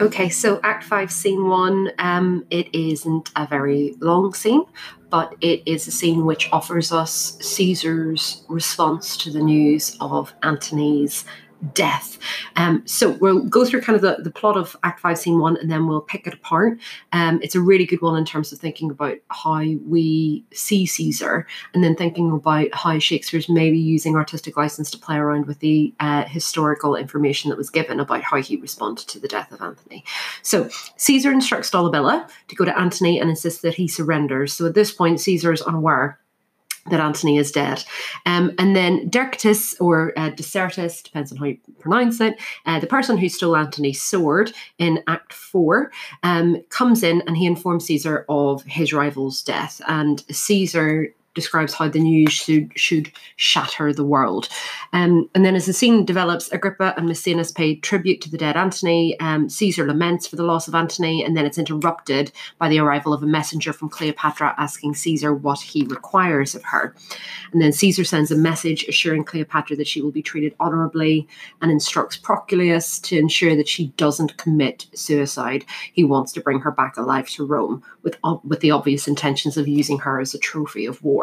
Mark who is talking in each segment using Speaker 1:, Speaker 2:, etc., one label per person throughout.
Speaker 1: Okay, so Act 5, Scene 1, um, it isn't a very long scene, but it is a scene which offers us Caesar's response to the news of Antony's death. Um, so we'll go through kind of the, the plot of Act 5, Scene 1, and then we'll pick it apart. Um, it's a really good one in terms of thinking about how we see Caesar, and then thinking about how Shakespeare's maybe using artistic license to play around with the uh, historical information that was given about how he responded to the death of Antony. So Caesar instructs Dolabella to go to Antony and insists that he surrenders. So at this point, Caesar is unaware that Antony is dead. Um, and then Dercetus, or uh, Desertus, depends on how you pronounce it, uh, the person who stole Antony's sword in Act 4, um, comes in and he informs Caesar of his rival's death. And Caesar describes how the news should should shatter the world. Um, and then as the scene develops, Agrippa and Maecenas pay tribute to the dead Antony. Um, Caesar laments for the loss of Antony, and then it's interrupted by the arrival of a messenger from Cleopatra asking Caesar what he requires of her. And then Caesar sends a message assuring Cleopatra that she will be treated honorably and instructs Proculus to ensure that she doesn't commit suicide. He wants to bring her back alive to Rome with, with the obvious intentions of using her as a trophy of war.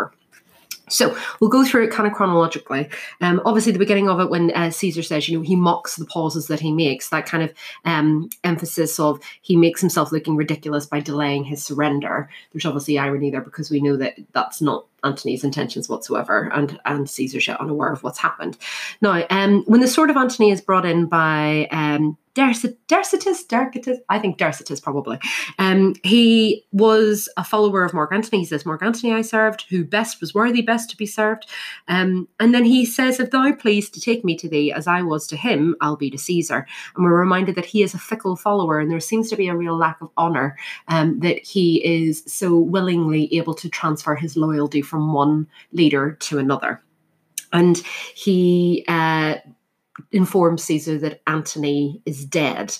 Speaker 1: So we'll go through it kind of chronologically. Um, obviously, the beginning of it, when uh, Caesar says, you know, he mocks the pauses that he makes, that kind of um, emphasis of he makes himself looking ridiculous by delaying his surrender. There's obviously irony there because we know that that's not Antony's intentions whatsoever, and and Caesar's yet unaware of what's happened. Now, um, when the sword of Antony is brought in by um, Dercetus, Dercetus, I think Dercetus probably. Um, he was a follower of Mark Antony. He says, Mark Antony I served, who best was worthy best to be served. Um, and then he says, If thou please to take me to thee as I was to him, I'll be to Caesar. And we're reminded that he is a fickle follower, and there seems to be a real lack of honour um, that he is so willingly able to transfer his loyalty from one leader to another. And he uh, informs Caesar that Antony is dead.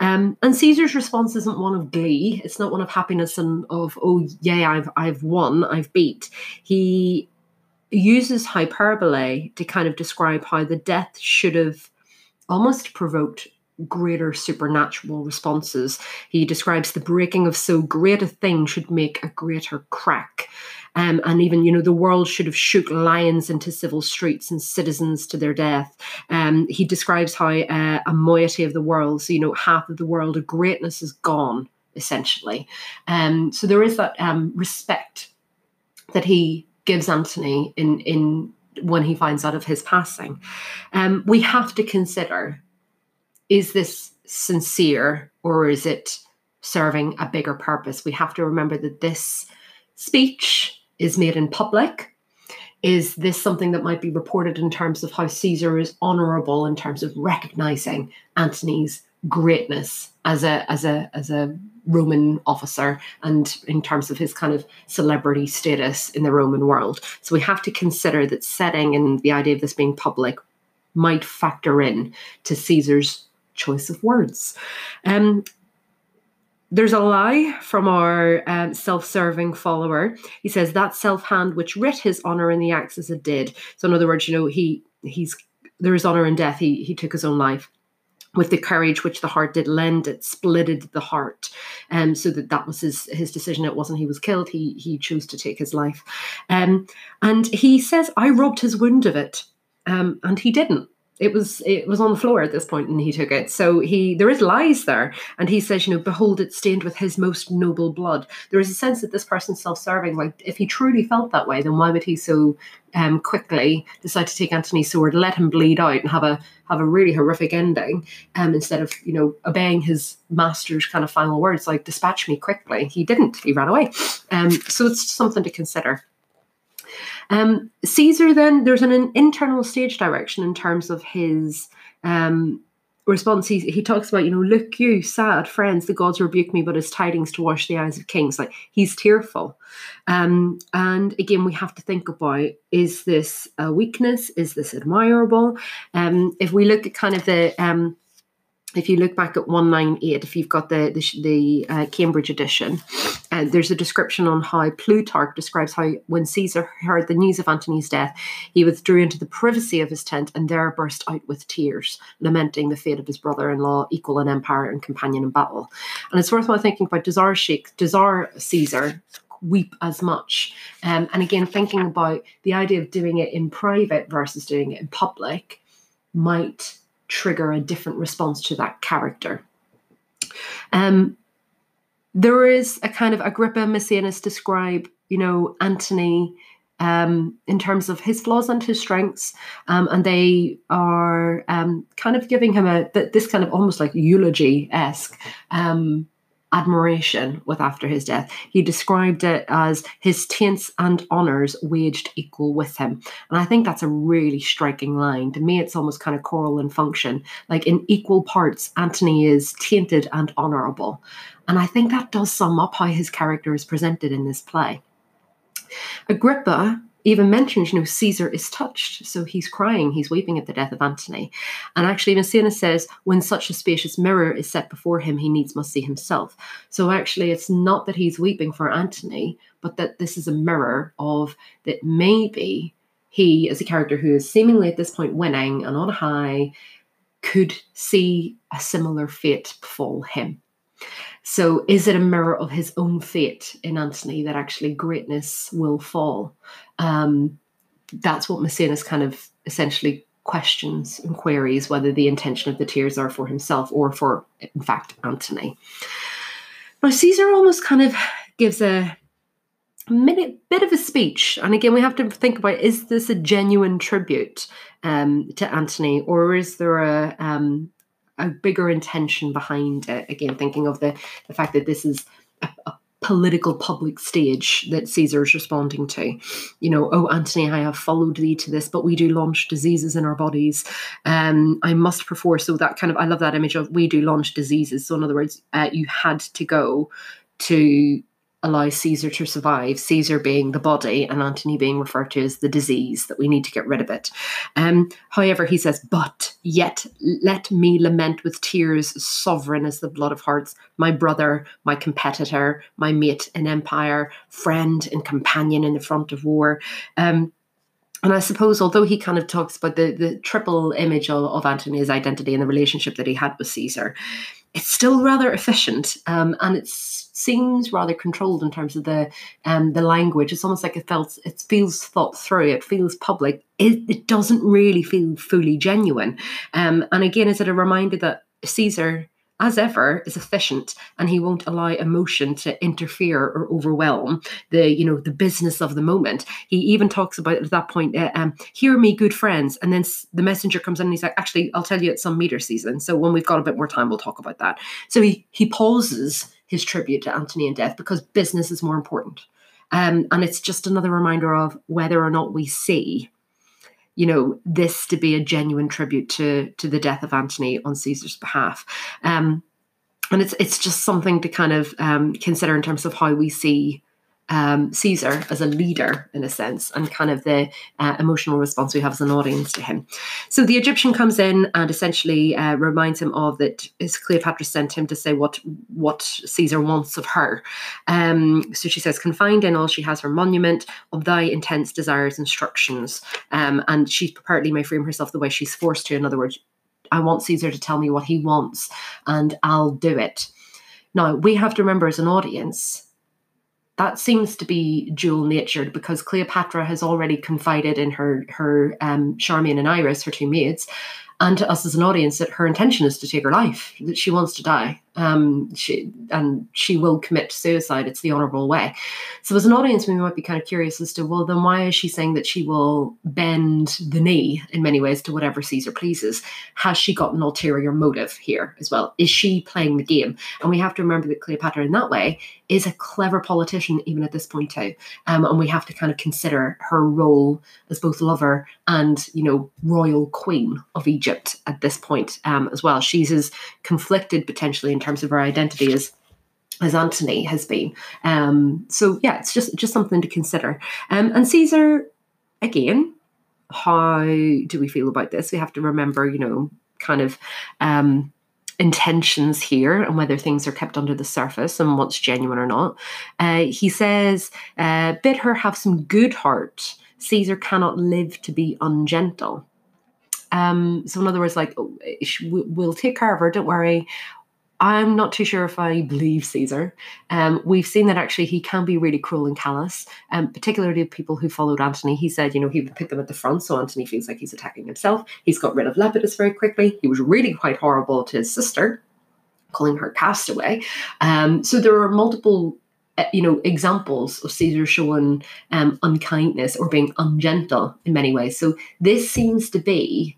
Speaker 1: Um, and Caesar's response isn't one of glee. It's not one of happiness and of oh yay, I've I've won, I've beat. He uses hyperbole to kind of describe how the death should have almost provoked greater supernatural responses. He describes the breaking of so great a thing should make a greater crack. Um, and even, you know, the world should have shook lions into civil streets and citizens to their death. Um, he describes how uh, a moiety of the world, so, you know, half of the world of greatness is gone, essentially. Um, so there is that um, respect that he gives Antony in, in when he finds out of his passing. Um, we have to consider is this sincere or is it serving a bigger purpose? We have to remember that this speech is made in public? Is this something that might be reported in terms of how Caesar is honorable in terms of recognizing Antony's greatness as a as a as a Roman officer and in terms of his kind of celebrity status in the Roman world. So we have to consider that setting and the idea of this being public might factor in to Caesar's choice of words. Um, there's a lie from our um, self-serving follower. He says that self-hand which writ his honor in the acts as it did. So in other words, you know, he he's there is honor in death. He he took his own life with the courage which the heart did lend. It splitted the heart, um, so that that was his his decision. It wasn't he was killed. He he chose to take his life, um, and he says I robbed his wound of it, um, and he didn't it was it was on the floor at this point and he took it. So he there is lies there. And he says you know behold it stained with his most noble blood. There is a sense that this person's self-serving. Like if he truly felt that way then why would he so um, quickly decide to take Antony's sword let him bleed out and have a have a really horrific ending um, instead of you know obeying his master's kind of final words like dispatch me quickly. He didn't. He ran away. Um, so it's something to consider um, Caesar, then, there's an, an, internal stage direction in terms of his um, response. He, he talks about, you know, look, you sad friends, the gods rebuke me, but as tidings to wash the eyes of kings. Like he's tearful. Um, and again, we have to think about is this a weakness? Is this admirable? Um, if we look at kind of the um, if you look back at 198, if you've got the the, the uh, Cambridge edition, uh, there's a description on how Plutarch describes how when Caesar heard the news of Antony's death, he withdrew into the privacy of his tent and there burst out with tears, lamenting the fate of his brother-in-law, equal in empire and companion in battle. And it's worthwhile thinking about does our Sheikh, does our Caesar weep as much? Um, and again, thinking about the idea of doing it in private versus doing it in public might trigger a different response to that character. Um, there is a kind of Agrippa Maecenas describe, you know, Antony um, in terms of his flaws and his strengths, um, and they are um, kind of giving him a this kind of almost like eulogy esque um, admiration with after his death. He described it as his taints and honours waged equal with him. And I think that's a really striking line. To me, it's almost kind of choral in function. Like in equal parts, Antony is tainted and honourable. And I think that does sum up how his character is presented in this play. Agrippa even mentions, you know, Caesar is touched. So he's crying, he's weeping at the death of Antony. And actually, Maecenas says, when such a spacious mirror is set before him, he needs must see himself. So actually, it's not that he's weeping for Antony, but that this is a mirror of that maybe he, as a character who is seemingly at this point winning and on high, could see a similar fate befall him. So, is it a mirror of his own fate in Antony that actually greatness will fall? Um, that's what Maecenas kind of essentially questions and queries whether the intention of the tears are for himself or for, in fact, Antony. Now, Caesar almost kind of gives a minute bit of a speech and again we have to think about is this a genuine tribute um, to antony or is there a um, a bigger intention behind it. Again, thinking of the, the fact that this is a, a political public stage that Caesar is responding to. You know, oh, Antony, I have followed thee to this, but we do launch diseases in our bodies. Um, I must perforce. So that kind of, I love that image of we do launch diseases. So in other words, uh, you had to go to allow Caesar to survive, Caesar being the body and Antony being referred to as the disease, that we need to get rid of it. Um, however, he says, But yet let me lament with tears, sovereign as the blood of hearts, my brother, my competitor, my mate in empire, friend and companion in the front of war. Um, and I suppose, although he kind of talks about the, the triple image of, of Antony's identity and the relationship that he had with Caesar, it's still rather efficient um, and it seems rather controlled in terms of the um, the language. It's almost like it felt it feels thought through. It feels public. It, it doesn't really feel fully genuine. Um, and again, is it a reminder that Caesar as ever, is efficient and he won't allow emotion to interfere or overwhelm the, you know, the business of the moment. He even talks about at that point, uh, um, hear me, good friends. And then the messenger comes in and he's like, actually, I'll tell you at some meter season. So when we've got a bit more time, we'll talk about that. So he, he pauses his tribute to Antony and death because business is more important. Um, and it's just another reminder of whether or not we see you know this to be a genuine tribute to to the death of Antony on Caesar's behalf. Um, and it's it's just something to kind of um, consider in terms of how we see um, Caesar as a leader in a sense, and kind of the uh, emotional response we have as an audience to him. So the Egyptian comes in and essentially uh, reminds him of that his Cleopatra sent him to say what what Caesar wants of her. Um, so she says, "Confined in all she has her monument of thy intense desires instructions," um, and she partly may frame herself the way she's forced to. In other words, I want Caesar to tell me what he wants, and I'll do it. Now we have to remember as an audience that seems to be dual natured because Cleopatra has already confided in her her um, Charmian and Iras, her two maids, and to us as an audience that her intention is to take her life, that she wants to die. Um, she and she will commit suicide. It's the honourable way. So, as an audience, we might be kind of curious as to well, then why is she saying that she will bend the knee in many ways to whatever Caesar pleases? Has she got an ulterior motive here as well? Is she playing the game? And we have to remember that Cleopatra, in that way, is a clever politician even at this point too. Um, and we have to kind of consider her role as both lover and you know royal queen of Egypt at this point um, as well. She's as conflicted potentially in terms of her identity as as Antony has been. Um, so yeah, it's just just something to consider. Um, and Caesar, again, how do we feel about this? We have to remember, you know, kind of um, intentions here and whether things are kept under the surface and what's genuine or not. Uh, he says, uh, bid her have some good heart. Caesar cannot live to be ungentle. Um, so, in other words, like, oh, we'll take care of her, don't worry. I'm not too sure if I believe Caesar. Um, we've seen that actually he can be really cruel and callous, um, particularly people who followed Antony. He said, you know, he would put them at the front, so Antony feels like he's attacking himself. He's got rid of Lepidus very quickly. He was really quite horrible to his sister, calling her castaway. Um, so there are multiple uh, you know examples of caesar showing um, unkindness or being ungentle in many ways so this seems to be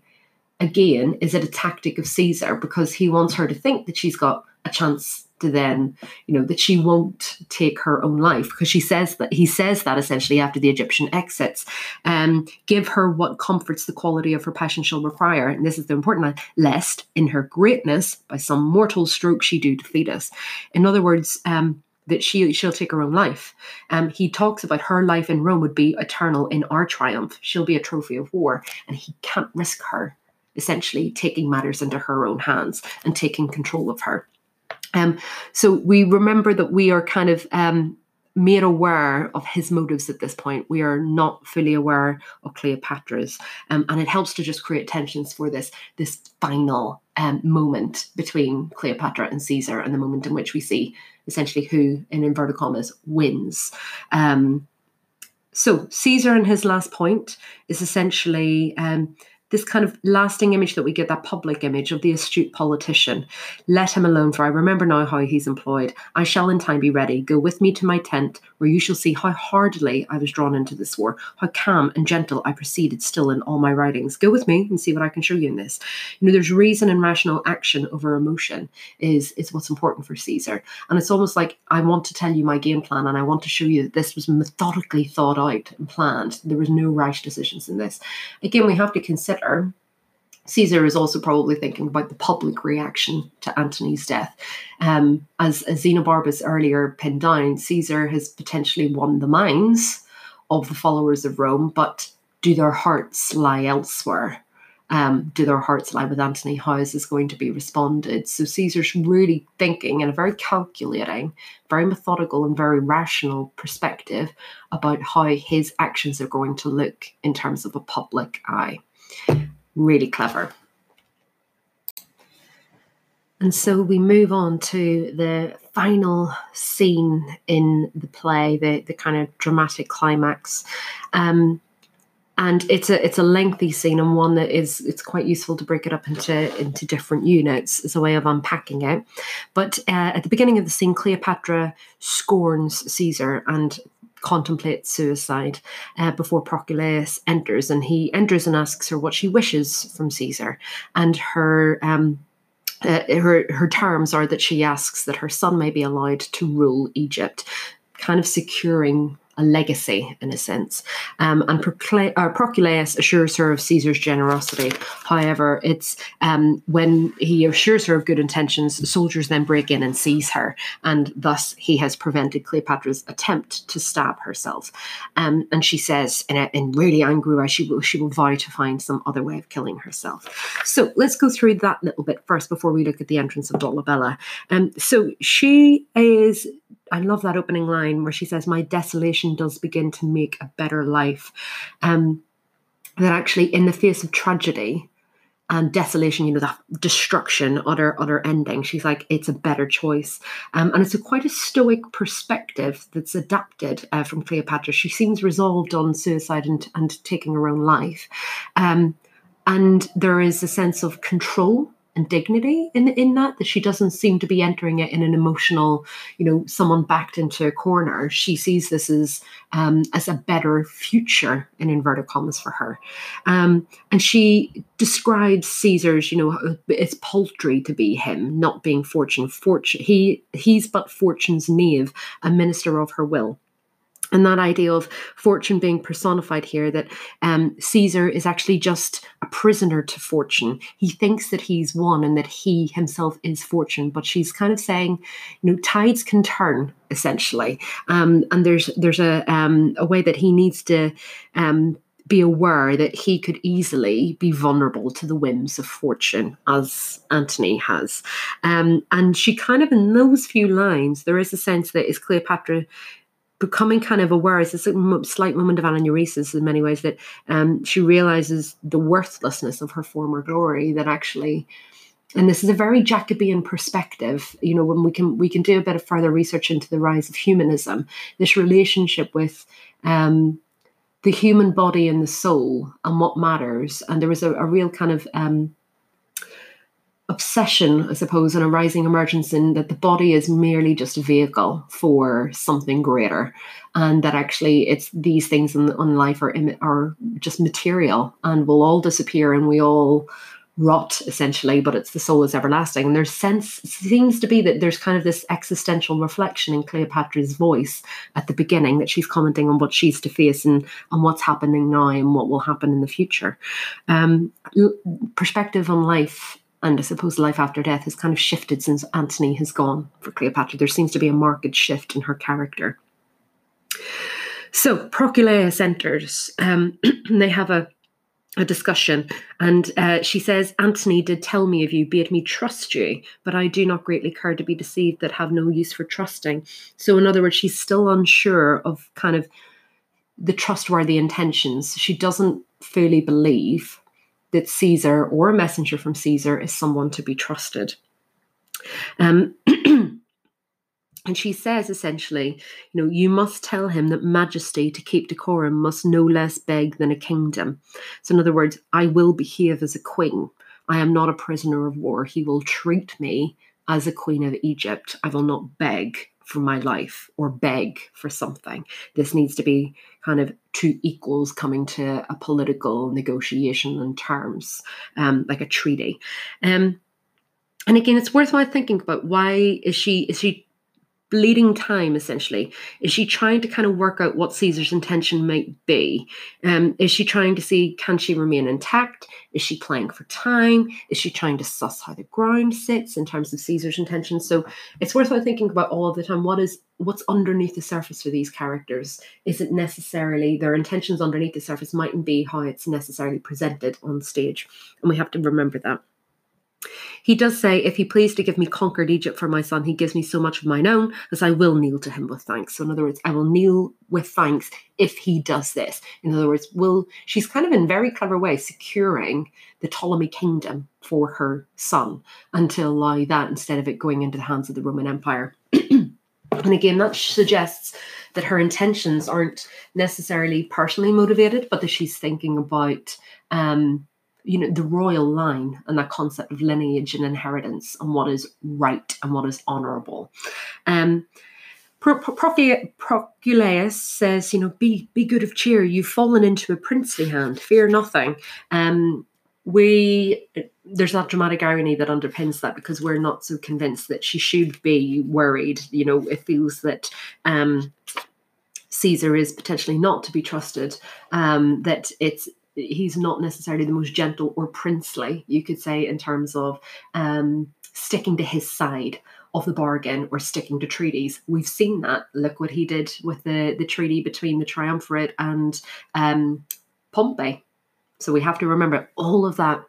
Speaker 1: again, is it a tactic of Caesar because he wants her to think that she's got a chance to then, you know, that she won't take her own life because she says that he says that essentially after the Egyptian exits. Um, give her what comforts the quality of her passion shall require, and this is the important line, lest in her greatness by some mortal stroke she do defeat us. In other words, um, that she she'll take her own life. Um, he talks about her life in Rome would be eternal in our triumph. She'll be a trophy of war, and he can't risk her essentially taking matters into her own hands and taking control of her. Um, so we remember that we are kind of um, made aware of his motives at this point. We are not fully aware of Cleopatra's, um, and it helps to just create tensions for this this final um, moment between Cleopatra and Caesar, and the moment in which we see essentially who, in inverted commas, wins. Um, so Caesar, in his last point, is essentially um, this kind of lasting image that we get, that public image of the astute politician. Let him alone, for I remember now how he's employed. I shall in time be ready. Go with me to my tent, where you shall see how hardly I was drawn into this war, how calm and gentle I proceeded still in all my writings. Go with me and see what I can show you in this. You know, there's reason and rational action over emotion is, is what's important for Caesar. And it's almost like I want to tell you my game plan and I want to show you that this was methodically thought out and planned. There was no rash decisions in this. Again, we have to consider consider, Caesar is also probably thinking about the public reaction to Antony's death. Um, as, as Enobarbus earlier pinned down, Caesar has potentially won the minds of the followers of Rome, but do their hearts lie elsewhere? Um, do their hearts lie with Antony? How is this going to be responded? So Caesar's really thinking in a very calculating, very methodical, and very rational perspective about how his actions are going to look in terms of a public eye. Really clever. And so we move on to the final scene in the play, the, the kind of dramatic climax. Um, and it's a it's a lengthy scene and one that is it's quite useful to break it up into into different units as a way of unpacking it. But uh, at the beginning of the scene, Cleopatra scorns Caesar and contemplates suicide uh, before Proculeius enters, and he enters and asks her what she wishes from Caesar, and her. Um, uh, her her terms are that she asks that her son may be allowed to rule Egypt, kind of securing a legacy in a sense. Um, and Proculeius assures her of Caesar's generosity. However, it's um, when he assures her of good intentions, the soldiers then break in and seize her, and thus he has prevented Cleopatra's attempt to stab herself. Um, and she says, in, a, in really angry way, she will she will vow to find some other way of killing herself. So let's go through that little bit first before we look at the entrance of Dolabella. Um, so she is I love that opening line where she says, My desolation does begin to make a better life. Um, that actually, in the face of tragedy and desolation, you know, that destruction, utter, utter ending, she's like, it's a better choice. Um, and it's a quite a stoic perspective that's adapted uh, from Cleopatra. She seems resolved on suicide and, and taking her own life. Um, and there is a sense of control and dignity in in that that she doesn't seem to be entering it in an emotional you know someone backed into a corner. She sees this as um, as a better future in inverted commas for her. Um, and she describes caesar's you know it's paltry to be him not being fortune fortune he he's but fortune's knave a minister of her will and that idea of fortune being personified here that um, caesar is actually just a prisoner to fortune he thinks that he's won and that he himself is fortune but she's kind of saying you know tides can turn essentially um, and there's there's a um, a way that he needs to um, be aware that he could easily be vulnerable to the whims of fortune, as Antony has. Um, and she kind of, in those few lines, there is a sense that is Cleopatra becoming kind of aware, it's a slight moment of anagnorisis in many ways, that um, she realizes the worthlessness of her former glory, that actually and this is a very Jacobean perspective. You know, when we can we can do a bit of further research into the rise of humanism, this relationship with um, the human body and the soul and what matters. And there was a, a real kind of um, obsession, I suppose, and a rising emergence in that the body is merely just a vehicle for something greater, and that actually it's these things in, in life are are just material and will all disappear, and we all rot essentially, but it's the soul is everlasting. And there's sense seems to be that there's kind of this existential reflection in Cleopatra's voice at the beginning that she's commenting on what she's to face and on what's happening now and what will happen in the future. Um, perspective on life and I suppose life after death has kind of shifted since Antony has gone for Cleopatra. There seems to be a marked shift in her character. So Proculeius enters. Um, they have a a discussion, and uh, she says, Antony did tell me of you, bade me trust you, but I do not greatly care to be deceived that have no use for trusting. So, in other words, she's still unsure of kind of the trustworthy intentions. She doesn't fully believe that Caesar or a messenger from Caesar is someone to be trusted. Um, And she says essentially, you know, you must tell him that majesty to keep decorum must no less beg than a kingdom. So, in other words, I will behave as a queen. I am not a prisoner of war. He will treat me as a queen of Egypt. I will not beg for my life or beg for something. This needs to be kind of two equals coming to a political negotiation and terms, um, like a treaty. Um, and again, it's worthwhile thinking about why is she is she bleeding time essentially is she trying to kind of work out what caesar's intention might be? Um, is she trying to see can she remain intact? Is she playing for time? Is she trying to suss how the ground sits in terms of caesar's intentions? So it's worthwhile thinking about all of the time. What is what's underneath the surface for these characters? Is it necessarily their intentions underneath the surface mightn't be how it's necessarily presented on stage? And we have to remember that he does say, If he please to give me conquered Egypt for my son, he gives me so much of mine own as I will kneel to him with thanks. So, in other words, I will kneel with thanks if he does this. In other words, will she's kind of in very clever way securing the Ptolemy kingdom for her son and to allow that instead of it going into the hands of the Roman Empire. and again, that suggests that her intentions aren't necessarily personally motivated, but that she's thinking about um, you know the royal line and that concept of lineage and inheritance and what is right and what is honorable um Proculeius says, you know, be be good of cheer. You've fallen into a princely hand. Fear nothing. Um, we there's that dramatic irony that underpins that because we're not so convinced that she should be worried. You know, it feels that um, Caesar is potentially not to be trusted. Um, that it's he's not necessarily the most gentle or princely, you could say, in terms of um, sticking to his side of the bargain or sticking to treaties. We've seen that. Look what he did with the, the treaty between the triumvirate and um, Pompey. So we have to remember all of that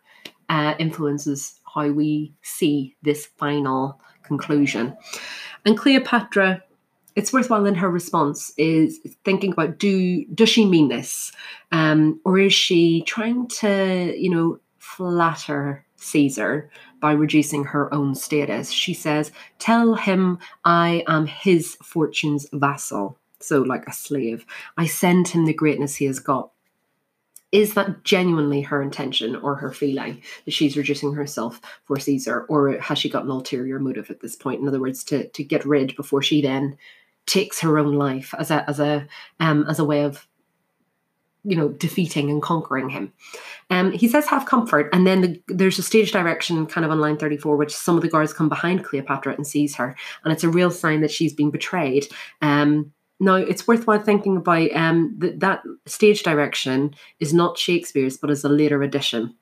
Speaker 1: uh, influences how we see this final conclusion. And Cleopatra it's worthwhile in her response is thinking about do does she mean this? Um, or is she trying to you know flatter caesar by reducing her own status? She says tell him i am his fortune's vassal. So like a slave. I send him the greatness he has got. Is that genuinely her intention or her feeling that she's reducing herself for Caesar, or has she got an ulterior motive at this point? In other words, to to get rid before she then takes her own life as a as a um, as a way of you know defeating and conquering him. Um, he says have comfort, and then the, there's a stage direction kind of on line 34, which some of the guards come behind Cleopatra and seize her, and it's a real sign that she's been betrayed. Um, now, it's worthwhile thinking about um, that that stage direction is not Shakespeare's, but is a later addition.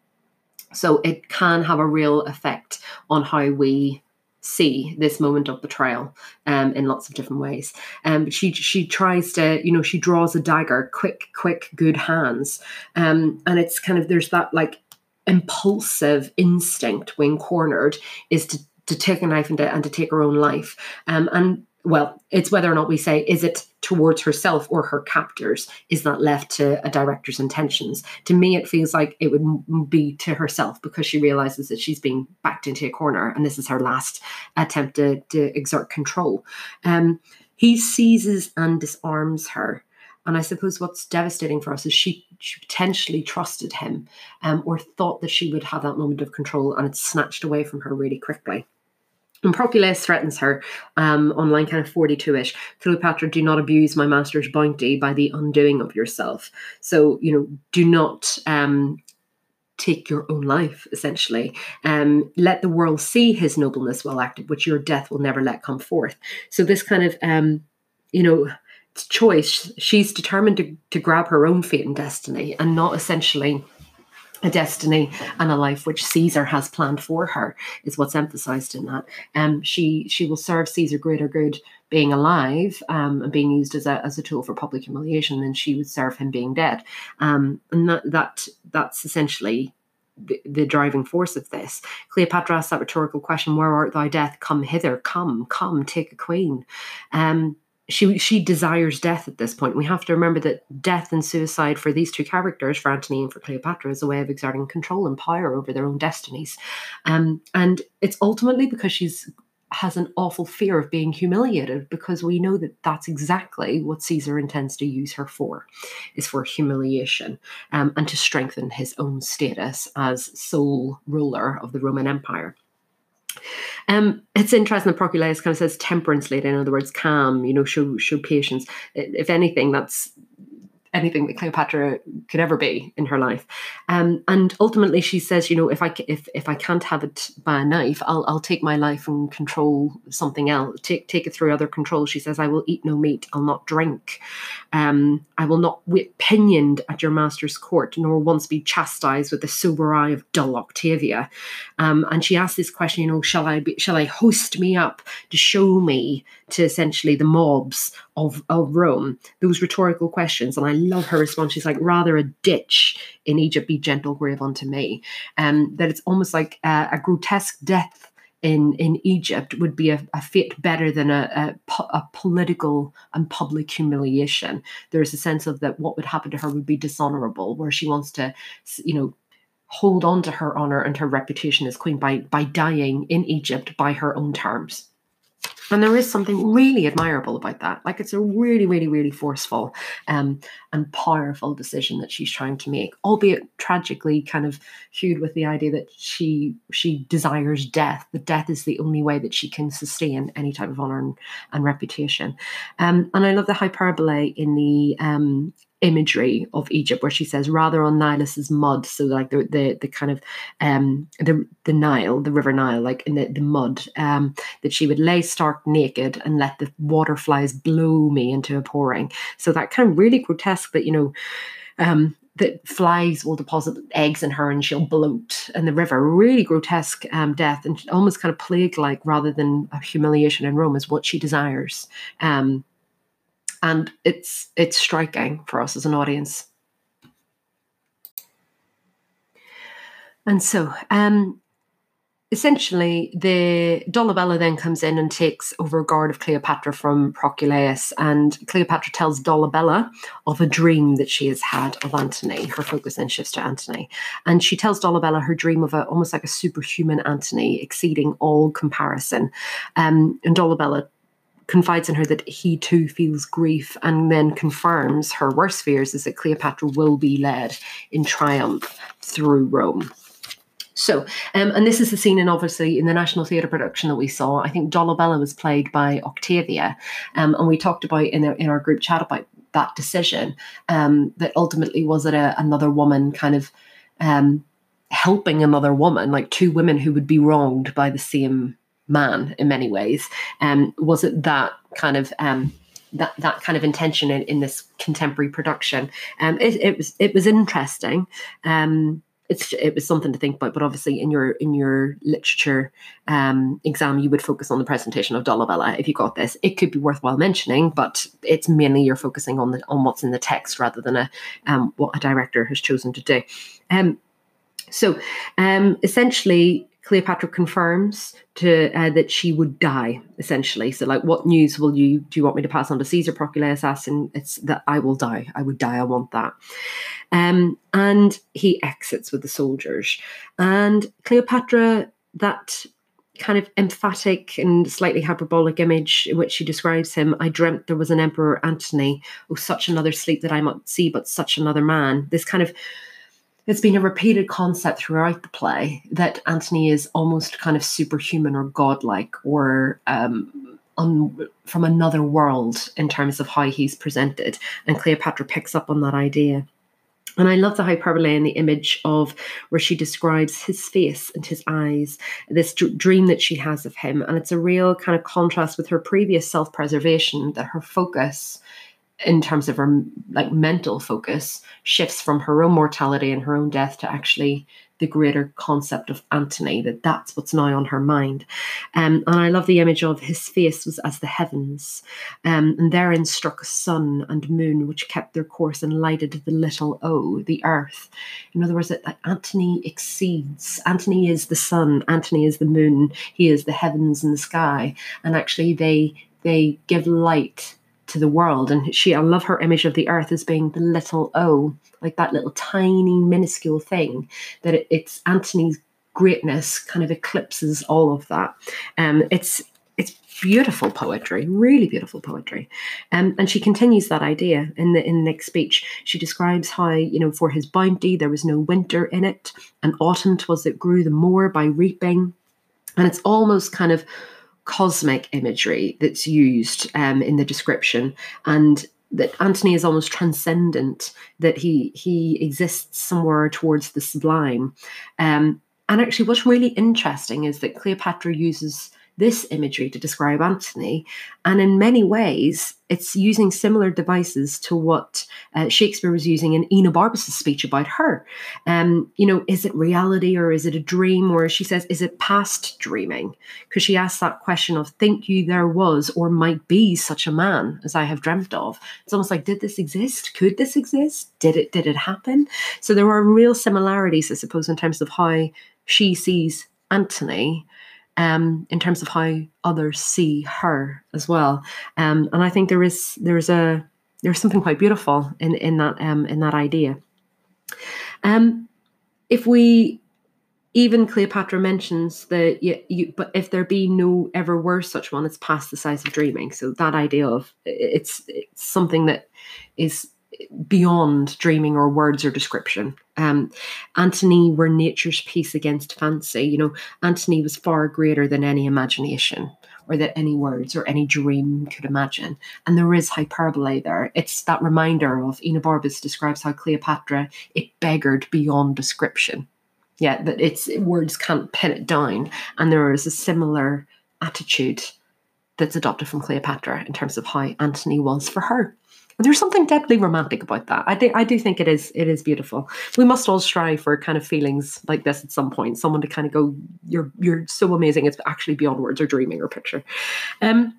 Speaker 1: So it can have a real effect on how we see this moment of betrayal um, in lots of different ways. Um, she she tries to, you know, she draws a dagger, quick, quick, good hands, um, and it's kind of there's that like impulsive instinct when cornered is to to take a knife and to, and to take her own life. Um, and well, it's whether or not we say, is it towards herself or her captors? Is that left to a director's intentions? To me, it feels like it would be to herself because she realizes that she's being backed into a corner and this is her last attempt to, to exert control. Um, he seizes and disarms her. And I suppose what's devastating for us is she, she potentially trusted him um, or thought that she would have that moment of control and it's snatched away from her really quickly. And Proculus threatens her um, on line kind of 42 ish. Cleopatra, do not abuse my master's bounty by the undoing of yourself. So, you know, do not um, take your own life, essentially. Um, let the world see his nobleness well acted, which your death will never let come forth. So, this kind of, um, you know, choice, she's determined to, to grab her own fate and destiny and not essentially a destiny and a life which Caesar has planned for her is what's emphasized in that. Um, she she will serve Caesar greater good being alive um, and being used as a, as a tool for public humiliation than she would serve him being dead. Um, and that, that that's essentially the, the, driving force of this. Cleopatra asks that rhetorical question, Where art thou, death? Come hither, come, come, take a queen. Um, she she desires death at this point. We have to remember that death and suicide for these two characters, for Antony and for Cleopatra, is a way of exerting control and power over their own destinies. Um, and it's ultimately because she's has an awful fear of being humiliated because we know that that's exactly what Caesar intends to use her for, is for humiliation um, and to strengthen his own status as sole ruler of the Roman Empire. Um, it's interesting that Proculus kind of says temperance later, in other words, calm, you know, show show patience. If anything, that's anything that Cleopatra could ever be in her life. Um, and ultimately, she says, you know, if I if if I can't have it by a knife, I'll I'll take my life and control something else. Take take it through other controls. She says, I will eat no meat. I'll not drink. Um, I will not whip pinioned at your master's court, nor once be chastised with the sober eye of dull Octavia. Um, and she asks this question, you know, shall I be, shall I hoist me up to show me to essentially the mobs of, of Rome? Those rhetorical questions. And I love her response. She's like, rather a ditch in Egypt be gentle grave unto me. Um, that it's almost like a, a grotesque death in in Egypt would be a, a fate better than a, a, a, political and public humiliation. There's a sense of that what would happen to her would be dishonorable, where she wants to, you know, hold on to her honor and her reputation as queen by by dying in Egypt by her own terms. And there is something really admirable about that. Like it's a really, really, really forceful um, and powerful decision that she's trying to make, albeit tragically kind of hued with the idea that she she desires death. That death is the only way that she can sustain any type of honor and, and reputation. Um, and I love the hyperbole in the um, imagery of Egypt where she says rather on Nilus's mud so like the the, the kind of um the the Nile the river Nile like in the, the mud um that she would lay stark naked and let the water flies blow me into a pouring so that kind of really grotesque that you know um that flies will deposit eggs in her and she'll bloat in the river. Really grotesque um, death and almost kind of plague like rather than a humiliation in Rome is what she desires. Um, and it's it's striking for us as an audience. And so, um, essentially, the Dolabella then comes in and takes over guard of Cleopatra from Proculus, and Cleopatra tells Dolabella of a dream that she has had of Antony. Her focus then shifts to Antony, and she tells Dolabella her dream of a almost like a superhuman Antony, exceeding all comparison. Um, and Dolabella confides in her that he too feels grief and then confirms her worst fears is that Cleopatra will be led in triumph through Rome. So, um, and this is the scene in obviously in the National Theatre production that we saw. I think Dolabella was played by Octavia, um, and we talked about in our, in our group chat about that decision. Um, that ultimately was it a, another woman kind of um, helping another woman, like two women who would be wronged by the same man in many ways. Um, was it that kind of um, that that kind of intention in, in this contemporary production? Um, it, it was it was interesting. Um, it's it was something to think about. But obviously, in your in your literature um, exam, you would focus on the presentation of Dolabella. If you got this, it could be worthwhile mentioning, but it's mainly you're focusing on the on what's in the text rather than a um, what a director has chosen to do. Um, so um, essentially, Cleopatra confirms to uh, that she would die essentially. So, like, what news will you do? You want me to pass on to Caesar? Proculus asks, and it's that I will die. I would die. I want that. Um, and he exits with the soldiers, and Cleopatra that kind of emphatic and slightly hyperbolic image in which she describes him. I dreamt there was an Emperor Antony. Oh, such another sleep that I might see, but such another man. This kind of it's been a repeated concept throughout the play that Antony is almost kind of superhuman or godlike or um, from another world in terms of how he's presented. And Cleopatra picks up on that idea. And I love the hyperbole in the image of where she describes his face and his eyes, this d- dream that she has of him. And it's a real kind of contrast with her previous self preservation, that her focus in terms of her like mental focus shifts from her own mortality and her own death to actually the greater concept of Antony that that's what's now on her mind. Um, and I love the image of his face was as the heavens. Um, and therein struck a sun and moon which kept their course and lighted the little o the earth. In other words that, that Antony exceeds. Antony is the sun Antony is the moon he is the heavens and the sky. And actually they they give light to the world. And she, I love her image of the earth as being the little O, like that little tiny, minuscule thing. That it, it's Antony's greatness kind of eclipses all of that. Um, it's it's beautiful poetry, really beautiful poetry. Um, and she continues that idea in the in the next speech. She describes how, you know, for his bounty there was no winter in it, and autumn twas that grew the more by reaping. And it's almost kind of cosmic imagery that's used um, in the description and that Antony is almost transcendent, that he he exists somewhere towards the sublime. Um, and actually, what's really interesting is that Cleopatra uses this imagery to describe Antony. And in many ways, it's using similar devices to what uh, Shakespeare was using in Enobarbus' speech about her. Um, you know, is it reality or is it a dream? Or she says, is it past dreaming? Because she asks that question of, think you there was or might be such a man as I have dreamt of? It's almost like, did this exist? Could this exist? Did it, did it happen? So there are real similarities, I suppose, in terms of how she sees Antony um, in terms of how others see her as well. Um, and I think there is there's a there's something quite beautiful in in that um, in that idea. Um, if we even Cleopatra mentions that you, you, but if there be no ever were such one, it's past the size of dreaming. So that idea of it's, it's something that is beyond dreaming or words or description. Um, Antony were nature's piece against fancy. You know, Antony was far greater than any imagination or that any words or any dream could imagine. And there is hyperbole there. It's that reminder of Enobarbus describes how Cleopatra, it beggared beyond description. Yeah, that it's words can't pin it down. And there is a similar attitude that's adopted from Cleopatra in terms of how Antony was for her there's something deeply romantic about that. I think I do think it is it is beautiful. We must all strive for kind of feelings like this at some point. Someone to kind of go, you're you're so amazing. It's actually beyond words or dreaming or picture. Um,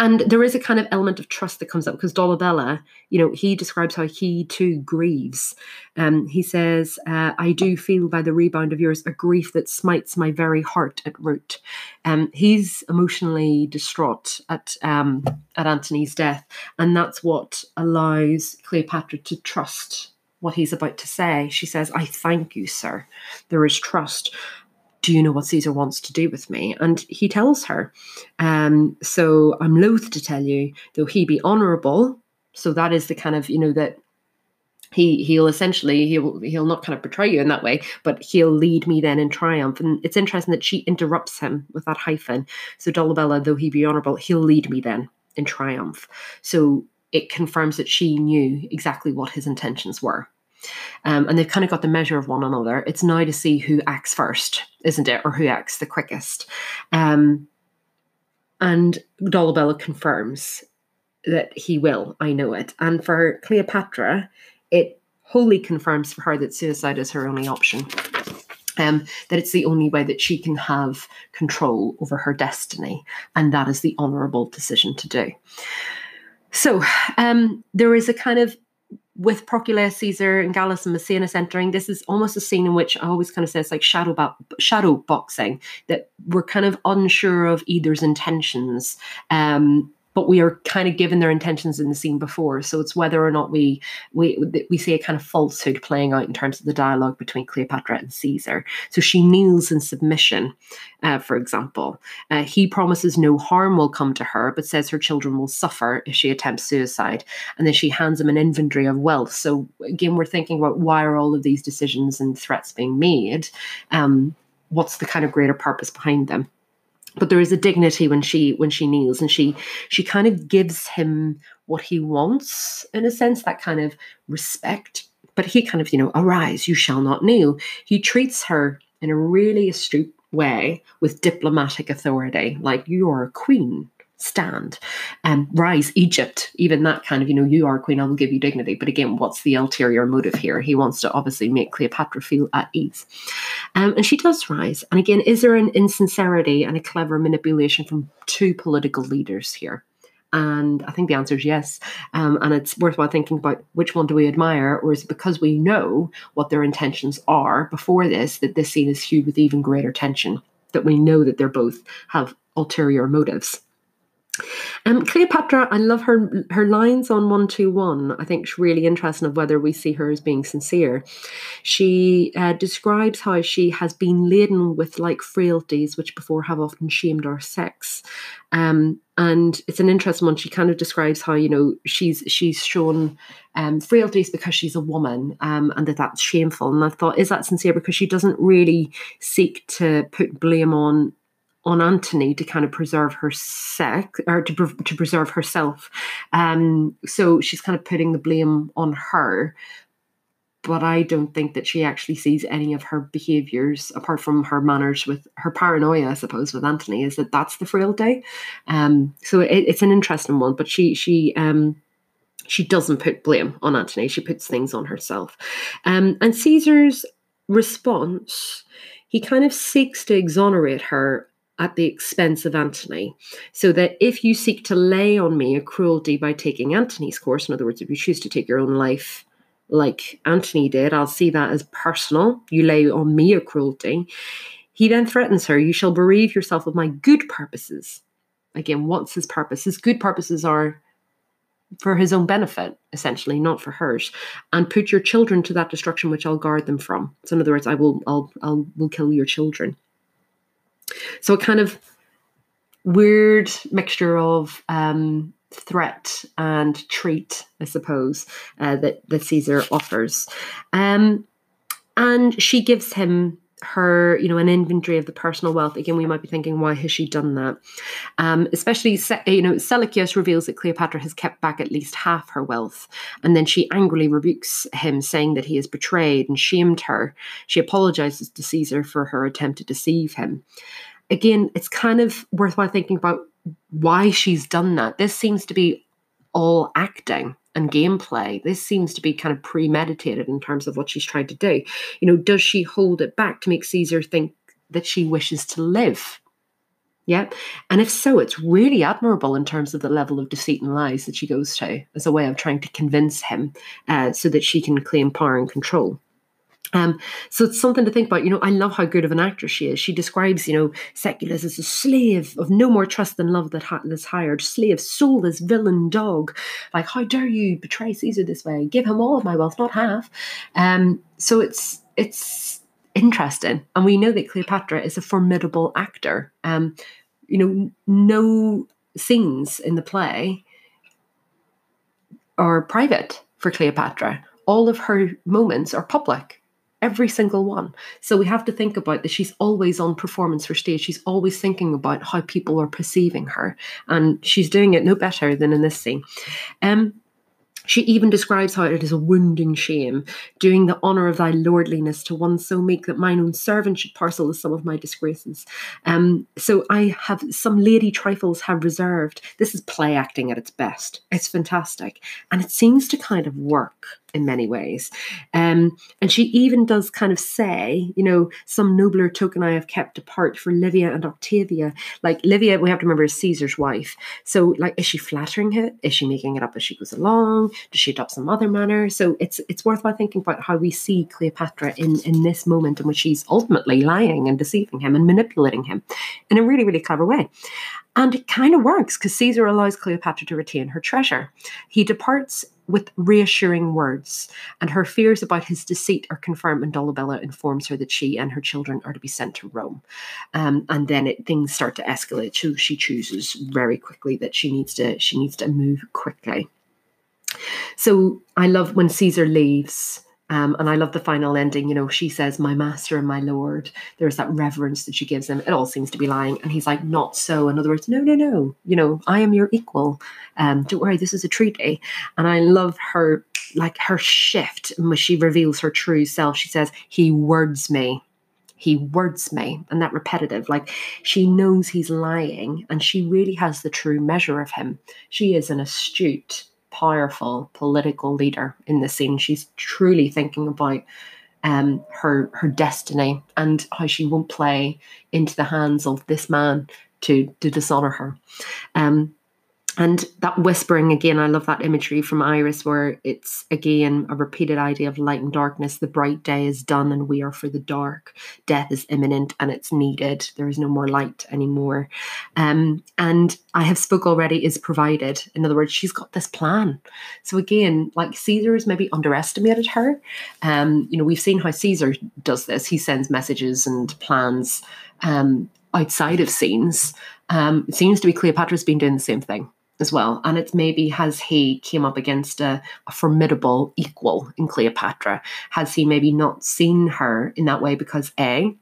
Speaker 1: and there is a kind of element of trust that comes up because Dolabella, you know, he describes how he too grieves. Um, he says, uh, "I do feel by the rebound of yours a grief that smites my very heart at root." Um, he's emotionally distraught at um, at Antony's death, and that's what allows Cleopatra to trust what he's about to say. She says, "I thank you, sir. There is trust." Do you know what Caesar wants to do with me? And he tells her. Um, so I'm loath to tell you, though he be honorable. So that is the kind of, you know, that he he'll essentially he'll he'll not kind of betray you in that way, but he'll lead me then in triumph. And it's interesting that she interrupts him with that hyphen. So Dolabella, though he be honorable, he'll lead me then in triumph. So it confirms that she knew exactly what his intentions were. Um, and they've kind of got the measure of one another. It's now to see who acts first, isn't it? Or who acts the quickest. Um, and Dolabella confirms that he will. I know it. And for Cleopatra, it wholly confirms for her that suicide is her only option. Um, that it's the only way that she can have control over her destiny, and that is the honourable decision to do. So um, there is a kind of with Procula, Caesar, and Gallus and Maecenas entering, this is almost a scene in which I always kind of say it's like shadow bo- shadow boxing that we're kind of unsure of either's intentions. Um, but we are kind of given their intentions in the scene before. So it's whether or not we we we see a kind of falsehood playing out in terms of the dialogue between Cleopatra and Caesar. So she kneels in submission, uh, for example. Uh, he promises no harm will come to her, but says her children will suffer if she attempts suicide. And then she hands him an inventory of wealth. So again, we're thinking about why are all of these decisions and threats being made? Um, what's the kind of greater purpose behind them? But there is a dignity when she when she kneels and she she kind of gives him what he wants in a sense that kind of respect. But he kind of you know arise you shall not kneel. He treats her in a really astute way with diplomatic authority like you are a queen stand. And um, rise egypt even that kind of you know you are queen i will give you dignity. But again what's the ulterior motive here? He wants to obviously make cleopatra feel at ease. Um, and she does rise. And again is there an insincerity and a clever manipulation from two political leaders here? And I think the answer is yes. Um, and it's worthwhile thinking about which one do we admire, or is it because we know what their intentions are before this that this scene is hued with even greater tension, that we know that they're both have ulterior motives? Um, Cleopatra, I love her her lines on one two one. I think it's really interesting of whether we see her as being sincere. She uh, describes how she has been laden with like frailties which before have often shamed our sex, um, and it's an interesting one. She kind of describes how you know she's she's shown um, frailties because she's a woman, um, and that that's shameful. And I thought, is that sincere? Because she doesn't really seek to put blame on on Antony to kind of preserve her sex or to, to preserve herself. Um, so she's kind of putting the blame on her. But I don't think that she actually sees any of her behaviors apart from her manners with her paranoia, I suppose, with Antony, is that that's the frailty. Um, so it, it's an interesting one. But she she um, she doesn't put blame on Antony. She puts things on herself. Um, and Caesar's response, he kind of seeks to exonerate her at the expense of Antony. So that if you seek to lay on me a cruelty by taking Antony's course, in other words, if you choose to take your own life like Antony did, I'll see that as personal. You lay on me a cruelty. He then threatens her, You shall bereave yourself of my good purposes. Again, what's his purpose? His good purposes are for his own benefit, essentially, not for hers, and put your children to that destruction which I'll guard them from. So, in other words, I will, I'll, I'll, will kill your children. So a kind of weird mixture of um, threat and treat, I suppose, uh, that that Caesar offers. Um, and she gives him her, you know, an inventory of the personal wealth. Again, we might be thinking, why has she done that? Um, especially, you know, Seleucus reveals that Cleopatra has kept back at least half her wealth, and then she angrily rebukes him, saying that he has betrayed and shamed her. She apologizes to Caesar for her attempt to deceive him again, it's kind of worthwhile thinking about why she's done that. This seems to be all acting and gameplay. This seems to be kind of premeditated in terms of what she's trying to do. You know, does she hold it back to make Caesar think that she wishes to live? Yeah. And if so, it's really admirable in terms of the level of deceit and lies that she goes to as a way of trying to convince him uh, so that she can claim power and control. Um, so it's something to think about. You know, I love how good of an actress she is. She describes, you know, Seleucus as a slave of no more trust than love that ha- hired, slave, soulless villain dog. Like, how dare you betray Caesar this way? Give him all of my wealth, not half. Um, so it's it's interesting, and we know that Cleopatra is a formidable actor. Um, you know, no scenes in the play are private for Cleopatra. All of her moments are public every single one. So we have to think about that she's always on performance for stage. She's always thinking about how people are perceiving her. And she's doing it no better than in this scene. Um, she even describes how it is a wounding shame, doing the honour of thy lordliness to one so meek that mine own servant should parcel sum of my disgraces. Um, so I have some lady trifles have reserved. This is play acting at its best. It's fantastic. And it seems to kind of work in many ways. Um, and she even does kind of say, you know, some nobler token I have kept apart for Livia and Octavia. Like Livia, we have to remember is Caesar's wife. So, like, is she flattering it? Is she making it up as she goes along? Does she adopt some other manner? So it's it's worthwhile thinking about how we see Cleopatra in in this moment in which she's ultimately lying and deceiving him and manipulating him in a really, really clever way. And it kind of works because Caesar allows Cleopatra to retain her treasure. He departs with reassuring words, and her fears about his deceit are confirmed when Dolabella informs her that she and her children are to be sent to Rome. Um, and then it, things start to escalate. So she chooses very quickly that she needs to she needs to move quickly. So I love when Caesar leaves. Um, and I love the final ending. You know, she says, My master and my lord. There's that reverence that she gives him. It all seems to be lying. And he's like, Not so. In other words, no, no, no. You know, I am your equal. Um, don't worry, this is a treaty. And I love her, like her shift when she reveals her true self. She says, He words me. He words me. And that repetitive, like she knows he's lying and she really has the true measure of him. She is an astute powerful political leader in the scene. She's truly thinking about um, her her destiny and how she won't play into the hands of this man to to dishonor her. Um, and that whispering again i love that imagery from iras where it's again a repeated idea of light and darkness. The bright day is done and we are for the dark. Death is imminent and it's needed. There is no more light anymore. Um, and i have spoke already is provided. In other words she's got this plan. So again like caesar has maybe underestimated her. Um, you know we've seen how caesar does this. He sends messages and plans um, outside of scenes. Um, it seems to be cleopatra's been doing the same thing as well. And it's maybe has he came up against a, a, formidable equal in Cleopatra? Has he maybe not seen her in that way because A,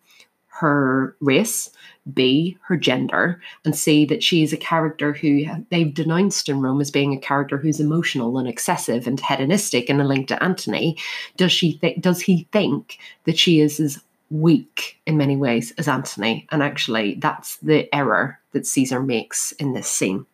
Speaker 1: her race, B, her gender, and C, that she is a character who they've denounced in Rome as being a character who's emotional and excessive and hedonistic and a link to Antony. Does she does he think that she is as weak in many ways as Antony? And actually that's the error that Caesar makes in this scene.